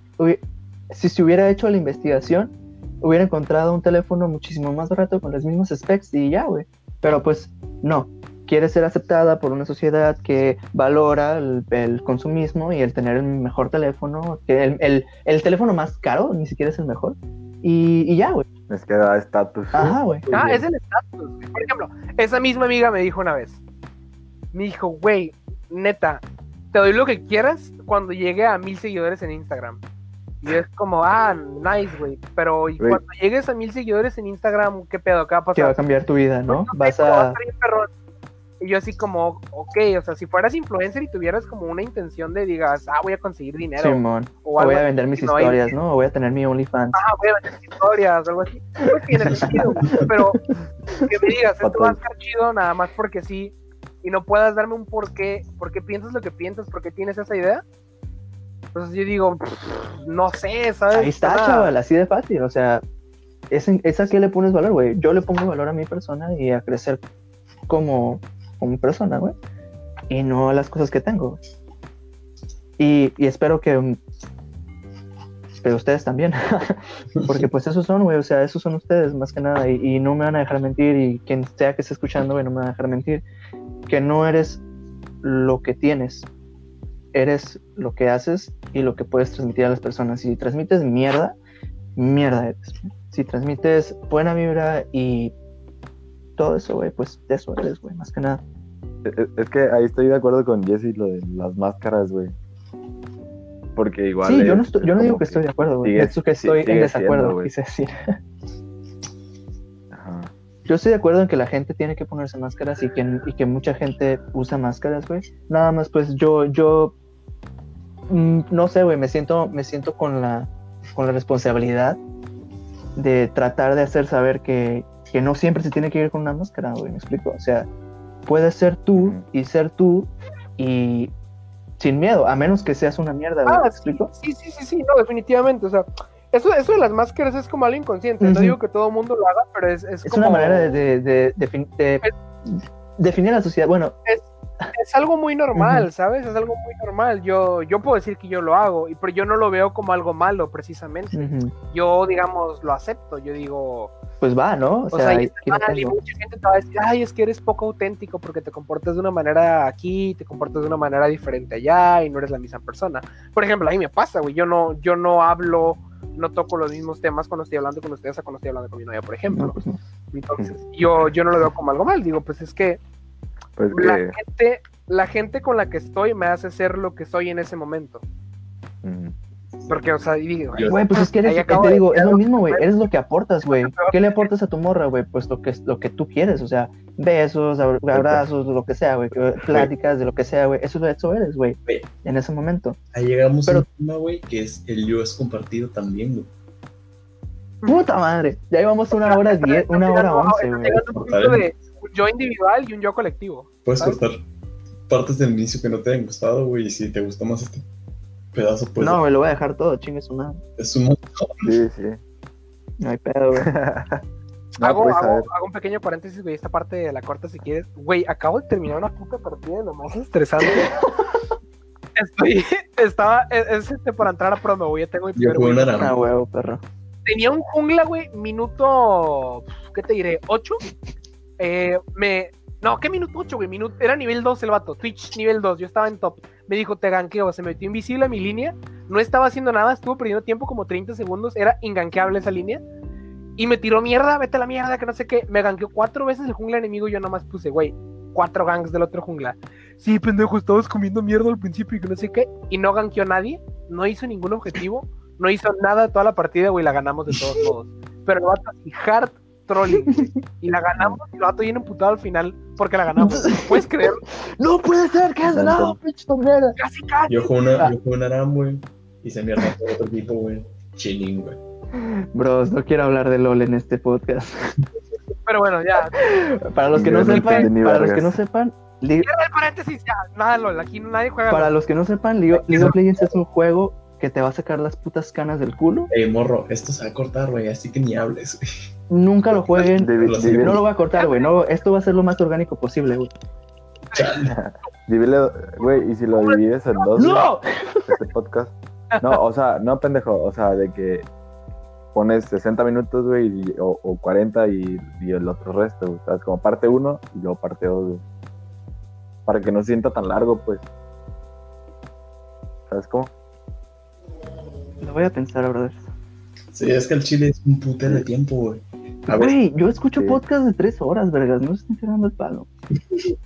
si se hubiera hecho la investigación, hubiera encontrado un teléfono muchísimo más barato con los mismos specs y ya, güey. Pero pues no. Quiere ser aceptada por una sociedad que valora el, el consumismo y el tener el mejor teléfono, que el, el- el teléfono más caro, ni siquiera es el mejor. Y, y ya, güey. Es que da estatus. Ajá, güey. Ah, es el estatus. Por ejemplo, esa misma amiga me dijo una vez. Me dijo, güey, neta, te doy lo que quieras cuando llegue a mil seguidores en Instagram. Y es como, ah, nice, güey. Pero y cuando llegues a mil seguidores en Instagram, ¿qué pedo? ¿Qué va a Que va a pasar? cambiar tu vida, ¿no? Pues, Vas sé, pero va a... Y yo así como, ok, o sea, si fueras influencer y tuvieras como una intención de digas, ah, voy a conseguir dinero. Simón. o voy a vender mis no hay- historias, ¿no? O voy a tener mi OnlyFans. ah, voy a vender historias, algo así. Pues tiene sentido, güey, pero que me digas, esto va a estar chido nada más porque sí, y no puedas darme un por qué, por qué piensas lo que piensas, por qué tienes esa idea. Entonces yo digo, "Pff, no sé, ¿sabes? Ahí está, Nada. chaval, así de fácil. O sea, ¿es, es a qué le pones valor, güey? Yo le pongo valor a mi persona y a crecer como, como persona, güey. Y no las cosas que tengo. Y, espero que. mm, Pero ustedes también. Porque pues esos son, güey. O sea, esos son ustedes más que nada. Y, no me van a dejar mentir. Y quien sea que esté escuchando, güey, no me va a dejar mentir. Que no eres lo que tienes. Eres lo que haces y lo que puedes transmitir a las personas. Si transmites mierda, mierda eres. Si transmites buena vibra y todo eso, güey, pues eso eres, güey, más que nada. Es, es que ahí estoy de acuerdo con Jesse lo de las máscaras, güey. Porque igual. sí, yo no, estoy, yo no digo que estoy de acuerdo, güey. Es que estoy en desacuerdo, quise decir. Ajá. Yo estoy de acuerdo en que la gente tiene que ponerse máscaras y que, y que mucha gente usa máscaras, güey. Nada más, pues yo, yo, mm, no sé, güey, me siento, me siento con la, con la responsabilidad de tratar de hacer saber que, que no siempre se tiene que ir con una máscara, güey, me explico. O sea, puedes ser tú y ser tú y sin miedo, a menos que seas una mierda, Ah, ¿me sí, explico? sí, sí, sí, sí, no, definitivamente, o sea, eso, eso de las máscaras es como algo inconsciente, no digo que todo el mundo lo haga, pero es, es, Es como... una manera de, de- de defin- de definir la sociedad. Bueno, Es- es algo muy normal, ¿sabes? Es algo muy normal. Yo, yo puedo decir que yo lo hago, pero yo no lo veo como algo malo, precisamente. Yo, digamos, lo acepto. Yo digo, Pues va, ¿no? O o sea, y mal, y mucha gente te va a decir, ay, es que eres poco auténtico porque te comportas de una manera aquí, te comportas de una manera diferente allá, y no eres la misma persona. Por ejemplo, a mí me pasa, güey. Yo no, yo no hablo, no toco los mismos temas cuando estoy hablando con ustedes a cuando estoy hablando con mi novia, por ejemplo. No, pues no. Entonces, yo, yo no lo veo como algo mal. Digo, pues es que Pues la que. gente, la gente con la que estoy me hace ser lo que soy en ese momento. mm, Porque, o sea, digo, Güey, pues es que eres, Ahí te de- digo, es lo mismo, güey, eres lo que aportas, güey. ¿Qué le aportas a tu morra, güey? Pues lo que, lo que tú quieres, o sea, besos, abra- abrazos, lo que sea, güey, pláticas de lo que sea, güey. Eso, eso eres, güey, en ese momento. Ahí llegamos Pero- a un tema, güey, que es el yo es compartido también, güey. Puta madre, ya llevamos una hora diez, una hora once, güey. un punto de un yo individual y un yo colectivo. Puedes ¿Sabes? cortar partes del inicio que no te hayan gustado, güey, y si te gustó más este pedazo, pues No, güey, lo voy a dejar todo, chingue su madre. es un Sí, sí. No hay pedo, güey. No, hago, pues, hago, hago un pequeño paréntesis, güey, esta parte de la corta si quieres. Güey, acabo de terminar una puta partida de lo más estresante. Estoy, estaba, es, es este para entrar a promo, güey, ya tengo mi Yo primer jugué win. un arama. Ah, huevo, perro. tenía un jungla, güey, minuto, ¿qué te diré? ¿8? Eh, me... No, ¿qué minuto 8, güey? Minuto... Era nivel 2 el vato, Twitch nivel 2, yo estaba en top. Me dijo, te ganqueo, se metió invisible a mi línea, no estaba haciendo nada, estuvo perdiendo tiempo como 30 segundos, era inganqueable esa línea. Y me tiró mierda, vete a la mierda, que no sé qué. Me ganqueó cuatro veces el jungla enemigo y yo nomás puse, güey, cuatro ganks del otro jungla. Sí, pendejo, estabas comiendo mierda al principio y que no sé qué. Y no ganqueó nadie, no hizo ningún objetivo, no hizo nada toda la partida, güey, la ganamos de todos modos. Pero el vato así, hard trolling, güey, y la ganamos, y el vato bien emputado al final porque la ganamos. ¿Puedes creer? No puede ser que has ganado, pinche tornera. Casi, casi. Yo jugué una, Ah. yo jugué un aram, güey, y se mierda por otro equipo, güey. Chilling, güey. Bros, no quiero hablar de LOL en este podcast. Pero bueno, ya, Para los que no sepan, para los que no sepan, el paréntesis, ya, nada, LOL, aquí nadie juega. para los que no sepan, League, League of Legends es un juego que te va a sacar las putas canas del culo. Ey, morro, esto se va a cortar, güey, así que ni hables, güey. Nunca lo jueguen. Divi- No lo voy a cortar, güey. No, esto va a ser lo más orgánico posible, güey. Divide- güey, y si lo divides en dos, ¡No! este podcast. No, o sea, no pendejo, o sea, de que pones 60 minutos, güey, y- o, o 40 y, y el otro resto, güey, ¿sabes? Como parte 1 y luego parte 2, güey. Para que no se sienta tan largo, pues. ¿Sabes cómo? Lo voy a pensar, brother. Sí, es que el chile es un putero de tiempo, güey. A ver, Güey, yo escucho Sí. podcast de tres horas, vergas. No se estén tirando el palo. Sí,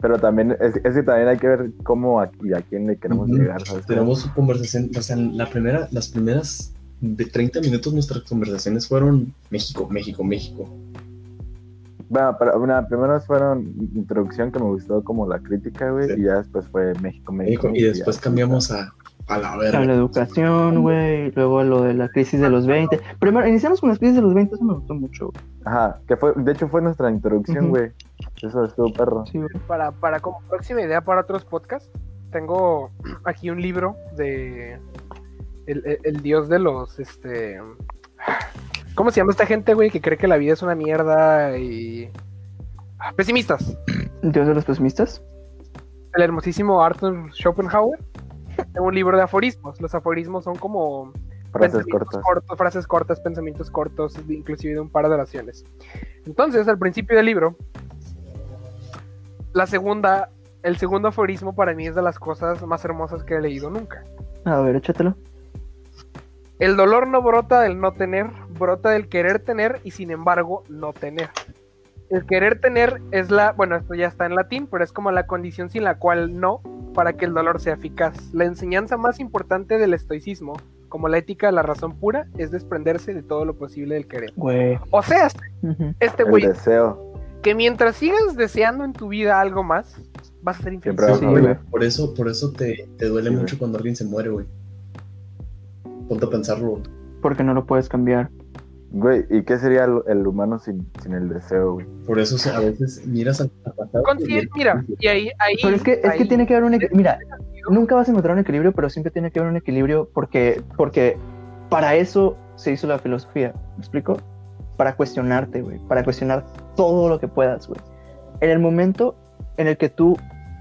pero también, es, es que también hay que ver cómo a- y a quién le queremos llegar, ¿sabes? tenemos su conversación, o sea, la primera, las primeras de 30 minutos nuestras conversaciones fueron México, México, México. Bueno, pero una, primero fueron introducción que me gustó como la crítica, güey, Sí. y ya después fue México, México. México y después ya, cambiamos a, a la A la verga. educación, güey. Luego a lo de la crisis de los 20. Primero, iniciamos con la crisis de los 20. Eso me gustó mucho. güey. Ajá, que fue, de hecho fue nuestra introducción, güey. Eso estuvo perro. Sí, güey. para, para como próxima idea para otros podcasts, tengo aquí un libro de el, el- el dios de los este ¿cómo se llama esta gente, güey? Que cree que la vida es una mierda y Ah, pesimistas. Dios de los pesimistas. El hermosísimo Arthur Schopenhauer. Un libro de aforismos. Los aforismos son como Frases cortas. cortos, frases cortas, pensamientos cortos, inclusive de un par de oraciones. Entonces, al principio del libro, la segunda, el segundo aforismo para mí es de las cosas más hermosas que he leído nunca. A ver, échatelo. El dolor no brota del no tener, brota del querer tener y sin embargo no tener. El querer tener es la, bueno, esto ya está en latín, pero es como la condición sin la cual no, para que el dolor sea eficaz. La enseñanza más importante del estoicismo, como la ética de la razón pura, es desprenderse de todo lo posible del querer. O sea, este El güey, deseo. que mientras sigas deseando en tu vida algo más, vas a ser infeliz. Sí. Por eso, por eso te, te duele Sí, mucho cuando alguien se muere, güey. Ponte a pensarlo. Porque no lo puedes cambiar. Güey, ¿y qué sería el, el humano sin, sin el deseo, güey? Por eso o sea, a veces miras al pasado. Mira, y ahí, ahí, Pero es que, es que tiene que haber un equilibrio. Mira, nunca vas a encontrar un equilibrio, pero siempre tiene que haber un equilibrio porque, porque para eso se hizo la filosofía. ¿Me explico? Para cuestionarte, güey. Para cuestionar todo lo que puedas, güey. En el momento en el que tú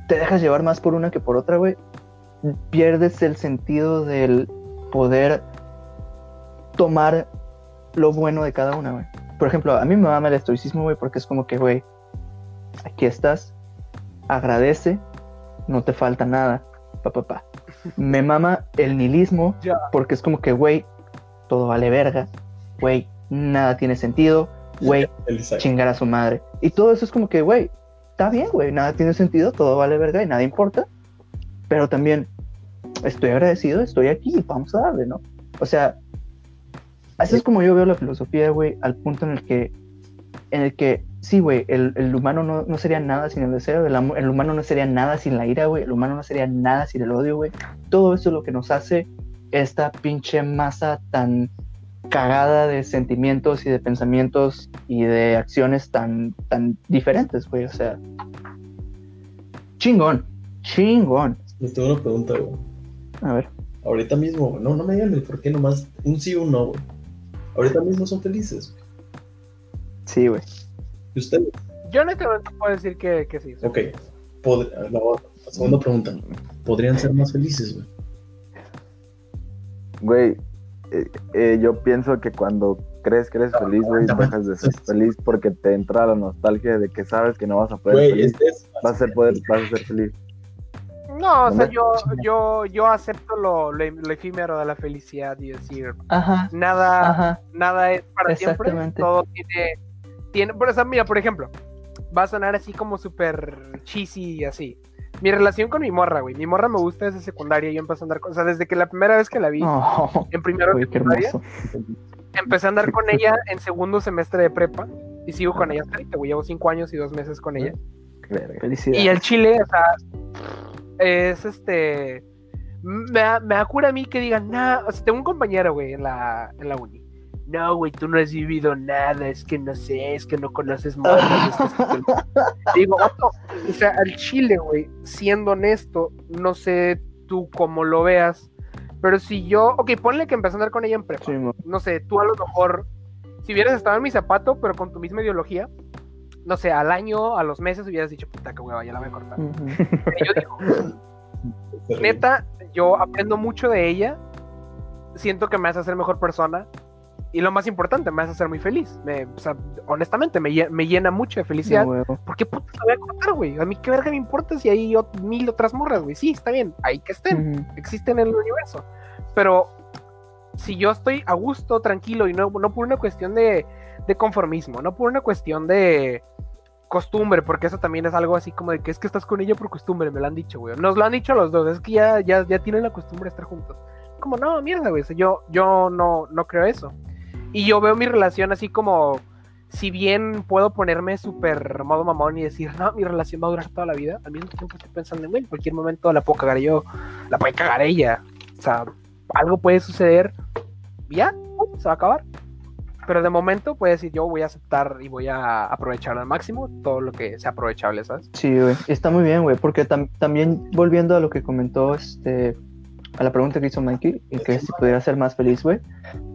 te dejas llevar más por una que por otra, güey, pierdes el sentido del poder tomar lo bueno de cada una, güey. Por ejemplo, a mí me mama el estoicismo, güey, porque es como que, güey, aquí estás, agradece, no te falta nada, pa, pa, pa. Me mama el nihilismo, porque es como que, güey, todo vale verga, güey, nada tiene sentido, güey, chingar a su madre. Y todo eso es como que, güey, está bien, güey, nada tiene sentido, todo vale verga y nada importa. Pero también estoy agradecido, estoy aquí y vamos a darle, ¿no? O sea, así es como yo veo la filosofía, güey, al punto en el que, en el que, sí, güey, el, el humano no, no sería nada sin el deseo, el, el humano no sería nada sin la ira, güey, el humano no sería nada sin el odio, güey. Todo eso es lo que nos hace esta pinche masa tan cagada de sentimientos y de pensamientos y de acciones tan, tan diferentes, güey. O sea, chingón, chingón. Les tengo una pregunta, güey. A ver, Ahorita mismo. No, no me digan el por qué nomás. Un sí o un no, güey. Ahorita mismo son felices, sí, güey. ¿Y ustedes? Yo honestamente puedo decir que, que sí. Ok. Pod- la, la segunda pregunta. ¿Podrían ser más felices, güey? Güey, eh, eh, yo pienso que cuando crees que eres feliz, güey, dejas de ser feliz porque te entra la nostalgia de que sabes que no vas a poder ser Güey, feliz. este es. Vas a ser, poder, vas a ser feliz. No, o sea, yo, yo, yo acepto lo, lo, lo efímero de la felicidad y decir, Ajá, nada, ajá. nada es para siempre, todo tiene, tiene, por eso, mira, por ejemplo, va a sonar así como súper cheesy y así. Mi relación con mi morra, güey, mi morra me gusta desde secundaria, yo empecé a andar con, o sea, desde que la primera vez que la vi, Oh, en primero güey, secundaria, empecé a andar con ella en segundo semestre de prepa y sigo con ella hasta ahorita, güey, llevo cinco años y dos meses con ella. Verga. Felicidades. Y el chile, o sea, es este. Me me da cura a mí que digan, nah, o sea, tengo un compañero, güey, en la, en la uni. No, güey, tú no has vivido nada, es que no sé, es que no conoces morras, es que esto que lo-". Digo, vato, o sea, al chile, güey, siendo honesto, no sé tú cómo lo veas, pero si yo, ok, ponle que empecé a andar con ella en prepa Sí, no sé, tú a lo mejor, si hubieras estado en mi zapato, pero con tu misma ideología, no sé, al año, a los meses hubieras dicho, puta que hueva, ya la voy a cortar. Ujú. Y yo digo, neta, yo aprendo mucho de ella, siento que me hace ser mejor persona, y lo más importante, me hace ser muy feliz. Me, o sea, honestamente, me, me llena mucho de felicidad. No. ¿Por qué puta la voy a cortar, güey? A mí qué verga me importa si hay mil otras morras, güey. Sí, está bien, ahí que estén Ujú. existen en el universo. Pero si yo estoy a gusto, tranquilo, y no, no por una cuestión de, de conformismo, no por una cuestión de costumbre, porque eso también es algo así como de que es que estás con ella por costumbre, me lo han dicho, güey. Nos lo han dicho los dos, es que ya, ya, ya tienen la costumbre de estar juntos. Como, no, mierda, güey, yo, yo no, no creo eso. Y yo veo mi relación así como, si bien puedo ponerme súper modo mamón y decir, no, mi relación va a durar toda la vida, al mismo tiempo estoy pensando en, cualquier momento la puedo cagar yo, la puede cagar ella. O sea, algo puede suceder, ya, se va a acabar. Pero de momento puede decir, yo voy a aceptar y voy a aprovechar al máximo todo lo que sea aprovechable, ¿sabes? Sí, güey. Está muy bien, güey. Porque tam- también volviendo a lo que comentó, este, a la pregunta que hizo Mikey, y que si pudiera ser más feliz, güey.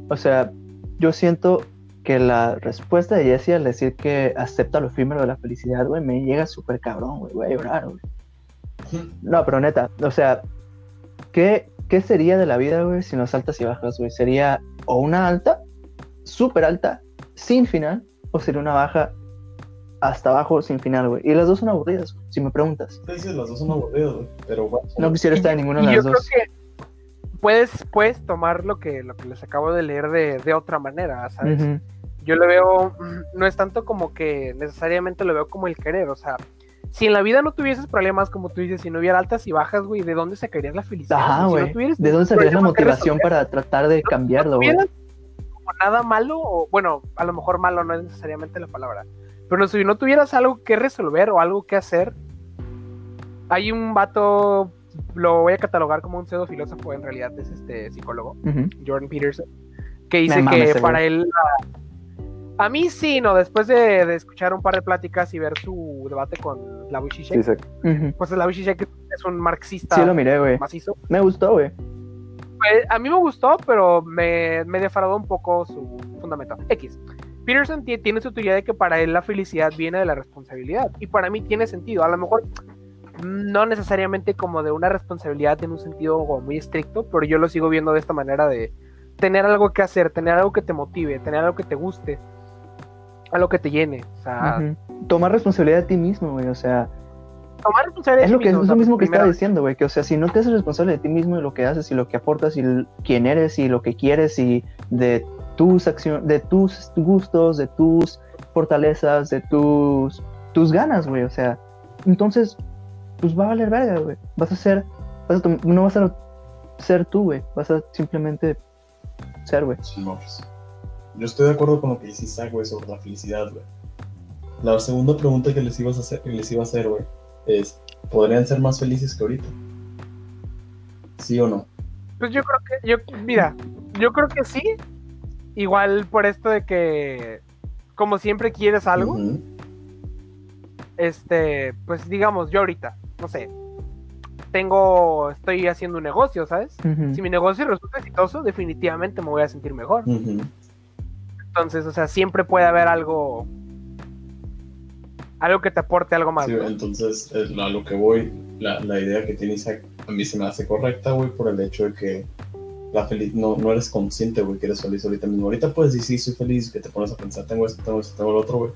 O sea, yo siento que la respuesta de Jessie al decir que acepta lo efímero de la felicidad, güey, me llega súper cabrón, güey. Voy a llorar, güey. No, pero neta, o sea, ¿qué, ¿qué sería de la vida, güey, sin los altas y bajas, güey? ¿Sería o una alta, súper alta, sin final, o sería una baja hasta abajo, sin final, güey? Y las dos son aburridas, si me preguntas. Te dices, las dos son aburridas, güey. Pero bueno. No quisiera estar en ninguna de yo las creo dos. que puedes, puedes tomar lo que, lo que les acabo de leer de, de otra manera, ¿sabes? Yo lo veo, mm, no es tanto como que necesariamente lo veo como el querer, o sea, si en la vida no tuvieses problemas, como tú dices, si no hubiera altas y bajas, güey, ¿de dónde sacarías la felicidad? Ajá, Si no güey. tuvieras ¿De dónde saldría la motivación para tratar de cambiarlo, no güey? tuvieras como nada malo, o bueno, a lo mejor malo no es necesariamente la palabra, pero si no tuvieras algo que resolver o algo que hacer, hay un vato, lo voy a catalogar como un pseudo filósofo, en realidad es este psicólogo. Jordan Peterson, que dice mames, que para él. A, a mí sí, no, después de, de escuchar un par de pláticas y ver su debate con Slavoj Sí, Žižek, se- pues Ujú. Slavoj Žižek es un marxista Sí, lo miré, güey. macizo. Me gustó, güey. A mí me gustó, pero me, me defraudó un poco su fundamento. X. Peterson ti- tiene su teoría de que para él la felicidad viene de la responsabilidad. Y para mí tiene sentido. A lo mejor no necesariamente como de una responsabilidad en un sentido muy estricto, pero yo lo sigo viendo de esta manera de tener algo que hacer, tener algo que te motive, tener algo que te guste, algo que te llene. O sea. Tomar responsabilidad de ti mismo, güey. O sea, tomar responsabilidad es de lo que mismo, es lo mismo que primero- estaba diciendo, güey. Que, o sea, si no te haces responsable de ti mismo y lo que haces y lo que aportas y quién eres y lo que quieres y de tus acciones, de tus gustos, de tus fortalezas, de tus, tus ganas, güey. O sea, entonces, pues va a valer verga, güey. Vas a ser, vas a no vas a ser tú, güey. Vas a simplemente ser, güey. Sí, no, pues, Yo estoy de acuerdo con lo que dice Isaac, güey, sobre la felicidad, güey. La segunda pregunta que les, ibas a hacer, que les iba a hacer, güey, es, ¿podrían ser más felices que ahorita? ¿Sí o no? Pues yo creo que, yo, mira, yo creo que sí. Igual por esto de que, como siempre quieres algo, este, pues digamos, yo ahorita, no sé, tengo, estoy haciendo un negocio, ¿sabes? Si mi negocio resulta exitoso, definitivamente me voy a sentir mejor. Entonces, o sea, siempre puede haber algo, algo que te aporte algo más. Sí, ¿no? entonces, eh, a lo que voy, la, la idea que tiene Isaac a mí se me hace correcta, güey, por el hecho de que la feliz no, no eres consciente, güey, que eres feliz ahorita mismo. Ahorita puedes decir, sí, soy feliz, que te pones a pensar, tengo esto, tengo esto, tengo lo otro, güey.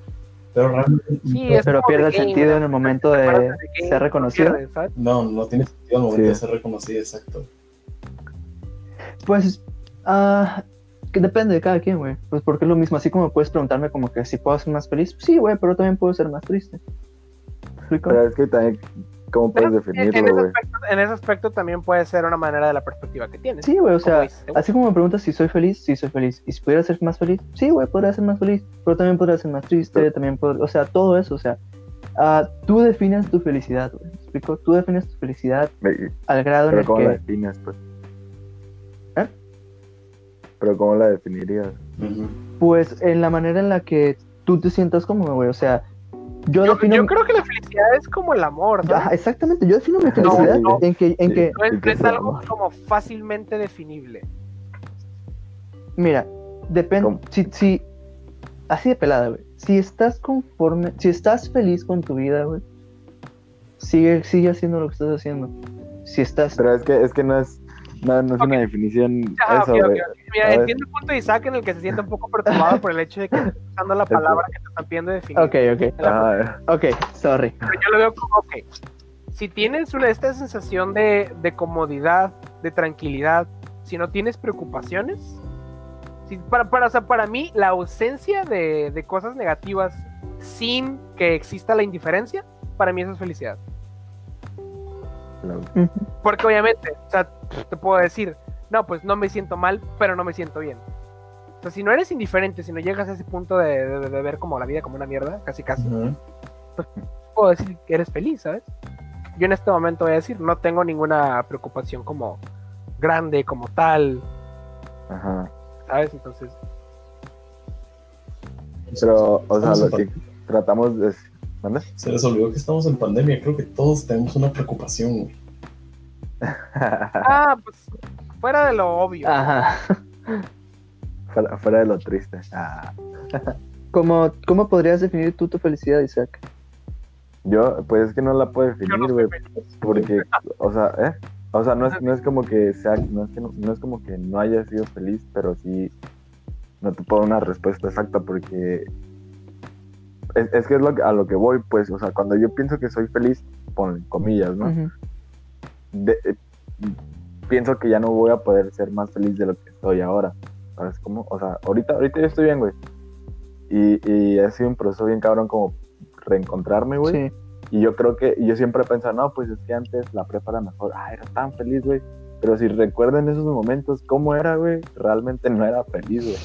Pero realmente Sí, es Pero pierde el sentido ¿no? en el momento ¿Te de Game? ser reconocido. ¿sabes? no, no tiene sentido al momento Sí. de ser reconocido, exacto. Pues, ah, que depende de cada quien, güey. Pues porque es lo mismo, así como puedes preguntarme como que si puedo ser más feliz, sí, güey, pero también puedo ser más triste. Pero es que también, ¿cómo puedes Pero en, en definirlo, ese güey? aspecto, en ese aspecto también puede ser una manera de la perspectiva que tienes. Sí, güey, o sea, dices, así como me preguntas si soy feliz, sí soy feliz. Y si pudiera ser más feliz, sí, güey, podría ser más feliz. Pero también podría ser más triste, también pod- o sea, todo eso, o sea, ah, tú defines tu felicidad, güey. ¿Me explico? Tú defines tu felicidad al grado en el ¿cómo la que... defines, pues? Pero ¿cómo la definirías? Pues en la manera en la que tú te sientas cómodo, güey. O sea, yo, yo, defino... yo creo que la felicidad es como el amor, ¿no? Ajá, exactamente, yo defino mi felicidad no. en que, en Sí. que No es, ¿Y no qué es es el algo como fácilmente definible. Mira, depende. Si, si, así de pelada, güey. Si estás conforme, si estás feliz con tu vida, güey, sigue, sigue haciendo lo que estás haciendo. Si estás. Pero es que, es que no es, no, no es Ok. una definición Ah, eso, ok, ok, güey. ok. Mira, ¿sabes? entiendo el punto de Isaac en el que se siente un poco perturbado por el hecho de que estás usando la palabra que te están pidiendo definir. Ok, ok. Ah, Ok, sorry. Pero yo lo veo como, ok, si tienes una, esta sensación de, de comodidad, de tranquilidad, si no tienes preocupaciones, si- para, para, o sea, para mí la ausencia de, de cosas negativas sin que exista la indiferencia, para mí eso es felicidad. Porque obviamente, o sea, te puedo decir, no, pues no me siento mal, pero no me siento bien. O sea, si no eres indiferente, si no llegas a ese punto de, de- de ver como la vida como una mierda, casi casi, Ujú. puedo decir que eres feliz, ¿sabes? Yo en este momento voy a decir, no tengo ninguna preocupación como grande, como tal, Ajá. ¿sabes? Entonces, Pero, o sea, lo que tratamos de... ¿Manda? Se les olvidó que estamos en pandemia. Creo que todos tenemos una preocupación, güey. ah, pues fuera de lo obvio. Ajá. fuera, fuera de lo triste. Ah. ¿Cómo, ¿Cómo podrías definir tú tu felicidad, Isaac? Yo, pues es que no la puedo definir, güey, porque, o sea, ¿eh? O sea, no es, no es como que sea, no es, que no, no es como que no haya sido feliz, pero sí, no te puedo dar una respuesta exacta porque es, es que es lo que- a lo que voy, pues, o sea, cuando yo pienso que soy feliz, pon comillas, ¿no? De- eh, pienso que ya no voy a poder ser más feliz de lo que estoy ahora. ¿Sabes cómo? O sea, ahorita, ahorita yo estoy bien, güey. Y, y ha sido un proceso bien cabrón como reencontrarme, güey. Sí. Y yo creo que, y yo siempre he pensado, no, pues es que antes la prepa era mejor. Ah, era tan feliz, güey. Pero si recuerdan esos momentos, ¿cómo era, güey? Realmente no era feliz, güey.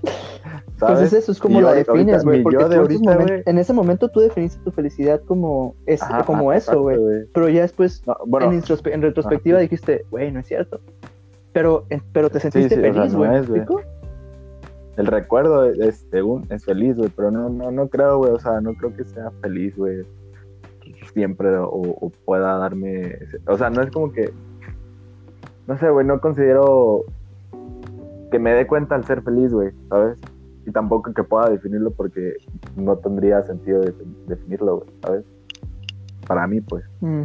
Pues es eso, es como la defines, güey. Porque de ahorita, güey. en ese momento tú definiste tu felicidad como, es, Ajá, como eso, güey. Pero ya después, No, bueno, en, retrospectiva, dijiste, güey, no es cierto. Pero, en- pero te sentiste sí, o sea, feliz, no güey. ¿me es, güey. explico? el recuerdo es, según, es feliz, güey, pero no, no, no creo, güey, o sea, no creo que sea feliz, güey, siempre o, o pueda darme, o sea, no es como que, no sé, güey, no considero que me dé cuenta al ser feliz, güey, ¿sabes? Y tampoco que pueda definirlo porque no tendría sentido de- definirlo, güey, ¿sabes? Para mí, pues. Mm.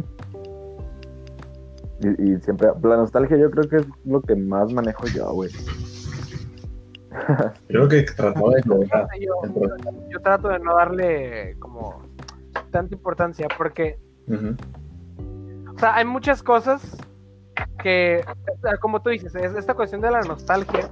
Y, y siempre, la nostalgia yo creo que es lo que más manejo yo, güey. Creo que trataba de lograr. Yo, yo- yo trato de no darle como tanta importancia porque, o sea, hay muchas cosas que, como tú dices, es- esta cuestión de la nostalgia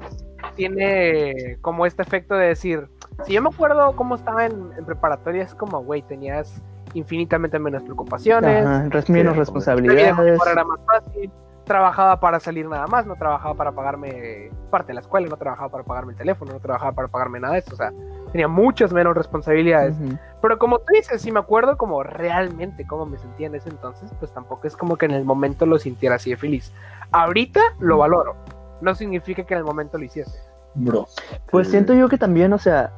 tiene como este efecto de decir, si yo me acuerdo cómo estaba en, en preparatoria, es como, güey, tenías infinitamente menos preocupaciones, Ajá, menos vida responsabilidades. era más fácil. Trabajaba para salir nada más, no trabajaba para pagarme parte de la escuela, no trabajaba para pagarme el teléfono, no trabajaba para pagarme nada de eso. O sea, tenía muchas menos responsabilidades. Ujú. Pero como tú dices, si me acuerdo como realmente cómo me sentía en ese entonces, pues tampoco es como que en el momento lo sintiera así de feliz. Ahorita lo valoro. No significa que en el momento lo hiciese. Bro, Pues Sí. siento yo que también, o sea,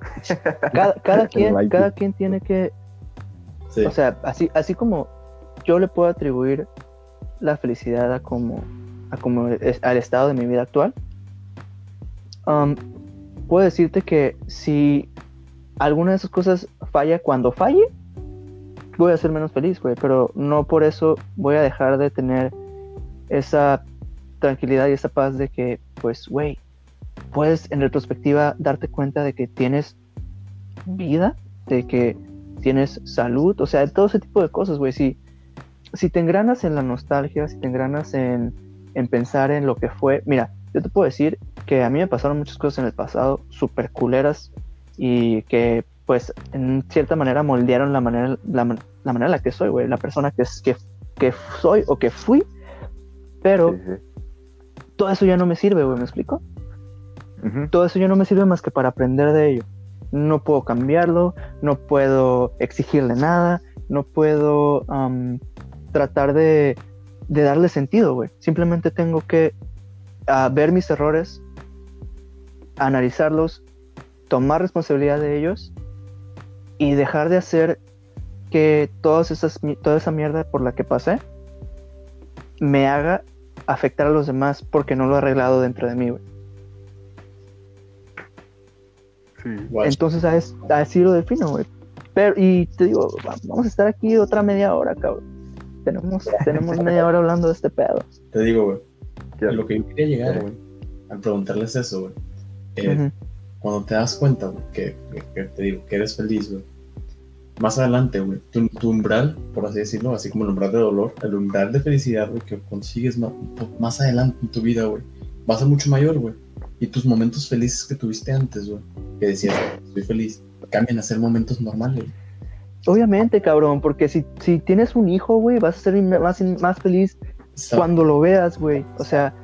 cada, cada quien, cada quien tiene que, sí. o sea, así, así como yo le puedo atribuir la felicidad a como, a como es- al estado de mi vida actual, um, puedo decirte que si alguna de esas cosas falla cuando falle, voy a ser menos feliz, güey, pero no por eso voy a dejar de tener esa tranquilidad y esa paz de que, pues, güey, puedes en retrospectiva darte cuenta de que tienes vida, de que tienes salud, o sea, todo ese tipo de cosas, güey. Si, si te engranas en la nostalgia, si te engranas en, en pensar en lo que fue, mira, yo te puedo decir que a mí me pasaron muchas cosas en el pasado súper culeras y que, pues, en cierta manera moldearon la manera, la, la manera en la que soy, güey, la persona que, es- que, que soy o que fui, pero Sí, sí. todo eso ya no me sirve, güey, ¿me explico? Todo eso ya no me sirve más que para aprender de ello. No puedo cambiarlo, no puedo exigirle nada, no puedo am, tratar de, de darle sentido, güey. Simplemente tengo que ah, ver mis errores, analizarlos, tomar responsabilidad de ellos y dejar de hacer que todas esas, mi- toda esa mierda por la que pasé me haga afectar a los demás porque no lo he arreglado dentro de mí, güey. Guacho. Entonces a es- así lo defino, güey. Pero, y te digo, va- vamos a estar aquí otra media hora, cabrón. Tenemos, tenemos media hora hablando de este pedo. Te digo, güey. Lo que yo quería llegar, güey, al preguntarles eso, güey. eh. Cuando te das cuenta, güey, que, que- que te digo, que eres feliz, güey. Más adelante, güey, tu, tu umbral, por así decirlo, así como el umbral de dolor, el umbral de felicidad, güey, que consigues más, más adelante en tu vida, güey, va a ser mucho mayor, güey. Y tus momentos felices que tuviste antes, güey, que decías, estoy feliz, cambian a ser momentos normales. güey. Obviamente, cabrón, porque si, si tienes un hijo, güey, vas a ser más, feliz cuando lo veas, güey. O sea,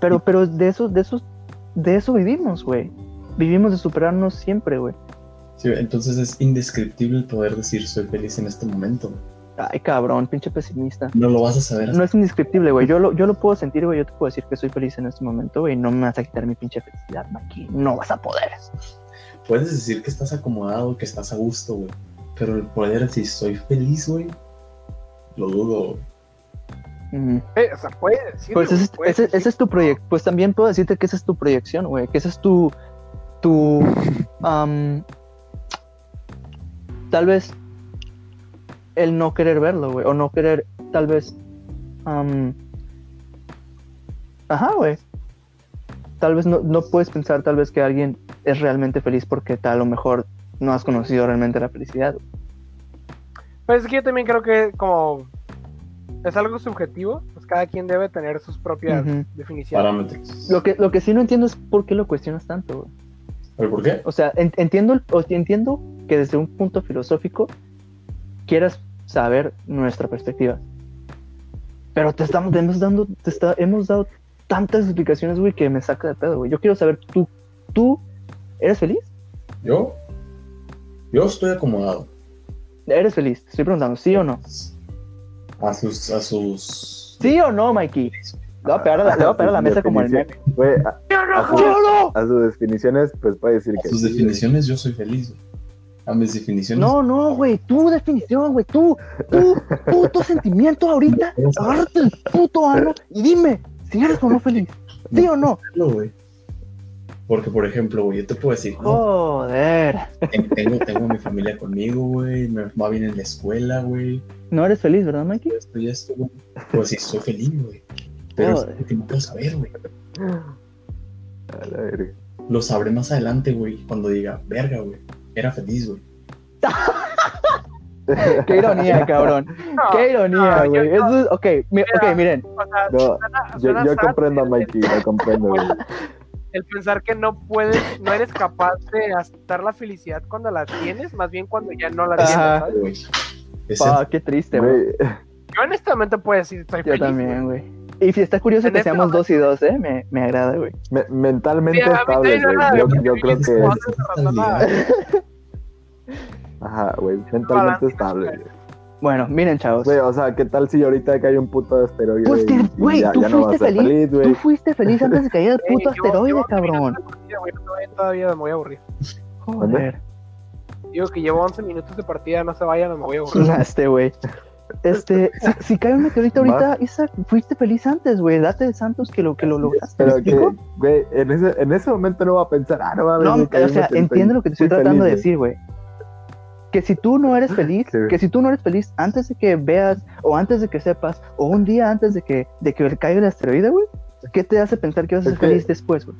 pero, pero de eso, de eso, de eso vivimos, güey. Vivimos de superarnos siempre, güey. Sí, entonces es indescriptible el poder decir soy feliz en este momento. Ay, cabrón, pinche pesimista. No lo vas a saber No es indescriptible, güey. Yo lo, yo lo puedo sentir, güey. Yo te puedo decir que soy feliz en este momento, güey. No me vas a quitar mi pinche felicidad, Maki. No vas a poder. Puedes decir que estás acomodado, que estás a gusto, güey. Pero el poder decir soy feliz, güey, lo dudo. Eh, o sea, puede decirlo, Pues ese, puede ese- ese decirlo. es tu proyecto. Pues también puedo decirte que esa es tu proyección, güey. Que ese es tu. Tu. am, tal vez. El no querer verlo, güey. O no querer, tal vez. ajá, güey. Tal vez no, no puedes pensar, tal vez, que alguien es realmente feliz porque tal, a lo mejor no has conocido realmente la felicidad. Pues es que yo también creo que como es algo subjetivo, pues cada quien debe tener sus propias definiciones. Parámetros. Lo que, lo que sí no entiendo es por qué lo cuestionas tanto, güey. ¿Pero por qué? O sea, en- entiendo, entiendo que desde un punto filosófico quieras saber nuestra perspectiva. Pero te estamos, te hemos, dando, te está- hemos dado tantas explicaciones, güey, que me saca de pedo, güey. Yo quiero saber, ¿tú, ¿tú eres feliz? Yo, yo estoy acomodado. ¿Eres feliz? Te estoy preguntando, ¿sí o no? A sus, a sus. ¿Sí o no, Mikey? Le voy a pegar a la, le voy a pegar a la mesa como el meme. Güey, a, a ¿Sí sus- no? a sus definiciones, pues puede decir A que sus sí, güey. definiciones, yo soy feliz. güey. A mis definiciones. No, no, güey, tu definición, güey, tú, tú, puto sentimiento ahorita, agárrate el puto ano y dime si eres o no feliz. ¿Sí o no? No, güey. Porque, por ejemplo, güey, yo te puedo decir, no, Joder. ten- tengo, tengo a mi familia conmigo, güey, me va bien en la escuela, güey, No eres feliz, ¿verdad, Mikey? esto y esto, güey. Pues sí, soy feliz, güey. Pero es Joder. algo que no puedo saber, güey. A la verga. Lo sabré más adelante, güey, cuando diga, verga, güey, era feliz, güey. Qué ironía, cabrón. No, Qué ironía, no, yo- güey. Eso es- ok, mi- ok, Mira. miren. o sea, No, suena- yo, suena yo comprendo a el- Mikey, lo comprendo, güey. El pensar que no puedes, no eres capaz de aceptar la felicidad cuando la tienes, más bien cuando ya no la tienes, Ajá. ¿sabes? Pa, qué triste, güey. Yo honestamente puedo decir, estoy Yo feliz. también, güey. Y si está curioso En que este seamos dos y dos, ¿eh? Me, me agrada, güey. me- mentalmente Sí, a mí estable, también güey. Yo, yo creo que como- es. Ajá, güey. Mentalmente estable, güey. Bueno, miren, chavos. Güey, o sea, ¿qué tal si ahorita cae un puto asteroide? Pues que, güey, ya, tú ya no vas a fuiste ser feliz. feliz, Tú fuiste feliz antes de que cayera el puto asteroide, cabrón. no todavía me voy a aburrir. Joder. Digo que llevo 11 minutos de partida, no se vayan, me voy a aburrir. Este, güey. Este, si, si cae un meteorito ahorita, Isaac, fuiste feliz antes, güey. Date de santos que lo que lo lograste. ¿me Pero que, güey, en ese, en ese momento no va a pensar, ah, no va a No, o sea, entiende lo que te estoy tratando de decir, güey. Que si tú no eres feliz, Sí. que si tú no eres feliz antes de que veas, o antes de que sepas, o un día antes de que, de que caiga el asteroide, güey, ¿qué te hace pensar que vas a ser Es que- feliz después, güey?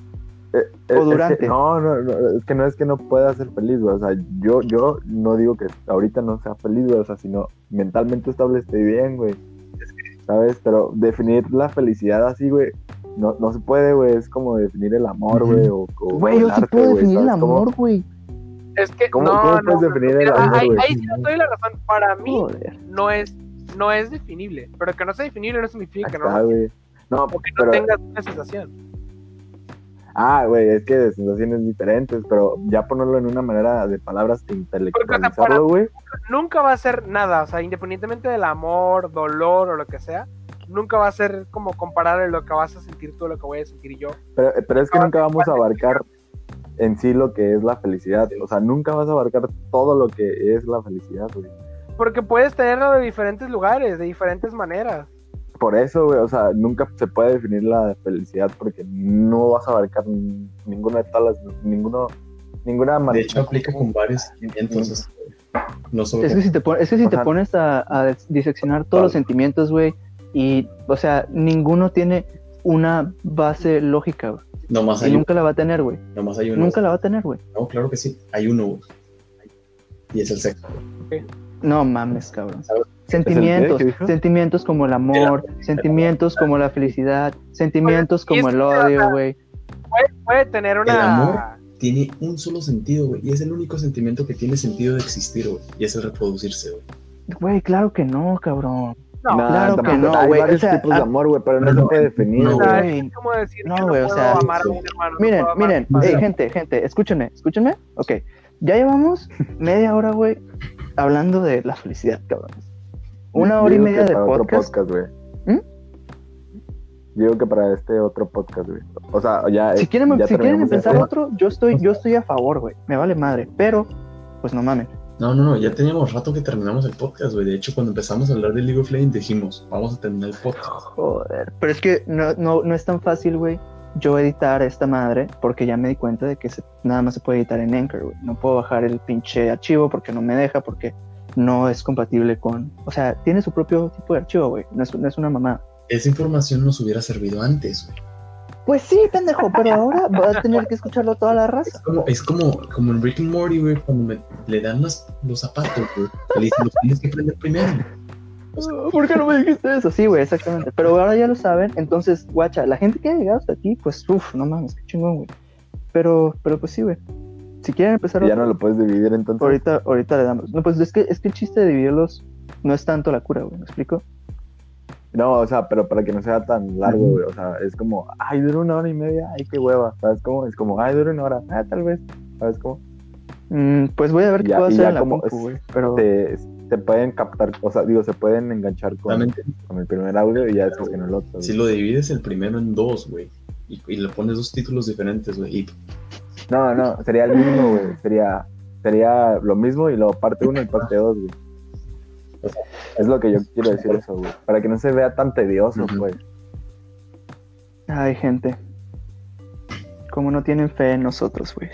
O durante. es que- no, no, no, es que no es que no pueda ser feliz, güey. O sea, yo, yo no digo que ahorita no sea feliz, güey. O sea, sino mentalmente estable estoy bien, güey. ¿Sabes? Pero definir la felicidad así, güey, no, no se puede, güey. Es como definir el amor, güey. O, o Güey, el yo sí arte, puedo güey, definir el ¿sabes cómo? amor, güey. Es que, ¿Cómo- no, cómo no, puedes definir el amor, ahí, güey? ahí sí no doy la razón. Para mí Joder. no es, no es definible, pero que no sea definible no significa Ahí que no, güey. No, o que no pero, tengas una sensación. Ah, güey, es que de sensaciones diferentes, pero ya ponerlo en una manera de palabras e intelectualizarlo, güey. Nunca va a ser nada, o sea, independientemente del amor, dolor o lo que sea, nunca va a ser como comparar lo que vas a sentir tú, lo que voy a sentir yo. Pero, pero es que nunca vamos a abarcar en sí lo que es la felicidad. O sea, nunca vas a abarcar todo lo que es la felicidad, güey. Porque puedes tenerlo de diferentes lugares, de diferentes maneras. Por eso, güey, o sea, nunca se puede definir la felicidad porque no vas a abarcar ninguna de todas las, ninguno, ninguna De manera. hecho, aplica con varios sentimientos. No solo Es que si te, pon- es que si O te sea- pones a, a diseccionar todos los sentimientos, güey, y, o sea, ninguno tiene una base lógica, güey. nomás, Y hay, nunca la va a tener, güey. uno, nomás hay uno. Nunca la va a tener, güey. No, claro que sí. Hay uno, güey. Y es el sexo. No mames, cabrón. ¿Sabes? Sentimientos, sentimientos como el amor, sentimientos como la felicidad, sentimientos como el odio, güey. Puede, puede tener El una... amor. Tiene un solo sentido, güey. Y es el único sentimiento que tiene sentido de existir, güey. Y es el reproducirse, güey. Güey, claro que no, cabrón. No, Nah, claro que no, Hay güey, varios o sea, tipos de ah, amor, güey, pero no, no, se puede definir, no, güey. sea, güey. No, no güey, o sea, amar a sí. un hermano. no Miren, amar miren, hey, gente, gente, escúchenme, escúchenme. Ok, ya llevamos media hora, güey, hablando de la felicidad, cabrón. Una hora y media que de para otro podcast. güey. ¿Mm? Digo que para este otro podcast, güey. O sea, ya. Si quieren, ya si quieren empezar este. otro, yo estoy, yo estoy a favor, güey. Me vale madre. Pero, pues no mames. No, no, no. Ya teníamos rato que terminamos el podcast, güey. De hecho, cuando empezamos a hablar de League of Legends, dijimos, vamos a terminar el podcast. Joder. Pero es que no, no, no es tan fácil, güey, yo editar esta madre, porque ya me di cuenta de que se- nada más se puede editar en Anchor, güey. No puedo bajar el pinche archivo porque no me deja, porque no es compatible con. O sea, tiene su propio tipo de archivo, güey. No es, no es una mamá. Esa información nos hubiera servido antes, güey. Pues sí, pendejo, pero ahora va a tener que escucharlo toda la Es raza. como, es como, como en Rick and Morty, güey, cuando me- le dan los, los zapatos, güey. Le dicen, los tienes que prender primero. ¿Por qué no me dijiste eso? Sí, güey, exactamente. Pero ahora ya lo saben. Entonces, guacha, la gente que ha llegado hasta aquí, pues, uff, no mames, qué chingón, güey. Pero, pero pues sí, güey. Si quieren empezar ya otro, no lo puedes dividir entonces. ahorita, ahorita le damos. No, pues es que, es que el chiste de dividirlos no es tanto la cura, güey, ¿me explico? No, o sea, pero para que no sea tan largo, güey. O sea, es como, ay, dura una hora y media, ay, qué hueva. ¿Sabes cómo? Es como, ay, dura una hora, ah, tal vez. ¿Sabes cómo? Mm, pues voy a ver qué Ya- puedo hacer en la como compu, güey. Pero, Te, te pueden captar, o sea, digo, se pueden enganchar con, el primer audio y ya después con el otro. güey. si lo divides el primero en dos, güey, y, y le pones dos títulos diferentes, güey, y No, no, sería el mismo, güey. Sería, sería lo mismo y luego parte uno y parte dos, güey. Es lo que yo quiero decir eso, güey. Para que no se vea tan tedioso, Ujú. pues. ay, gente. como no tienen fe en nosotros, güey.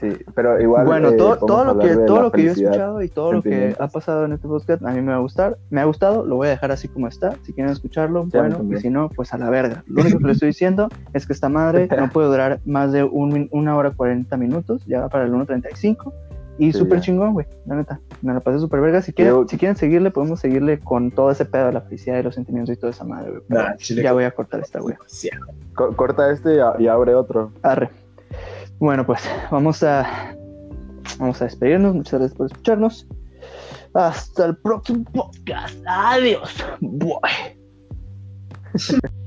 Sí, pero igual. Bueno, eh, todo, todo lo que, todo lo que yo he escuchado y todo lo que ha pasado en este podcast, a mí me va a gustar. Me ha gustado, lo voy a dejar así como está. Si quieren escucharlo, Sí, bueno, y si no, pues a la verga. Lo único que les estoy diciendo es que esta madre no puede durar más de un, una hora 40 minutos, ya va para el 1.35. Y Sí, súper ya. chingón, güey, la neta. Me la pasé súper verga. Si quieren, Yo- si quieren seguirle, podemos seguirle con todo ese pedo de la felicidad y los sentimientos y toda esa madre, güey. Nah, ya voy a cortar esta, güey. corta este y, a- y abre otro. Arre. Bueno, pues vamos a vamos a despedirnos. Muchas gracias por escucharnos. Hasta el próximo podcast. Adiós. Bye.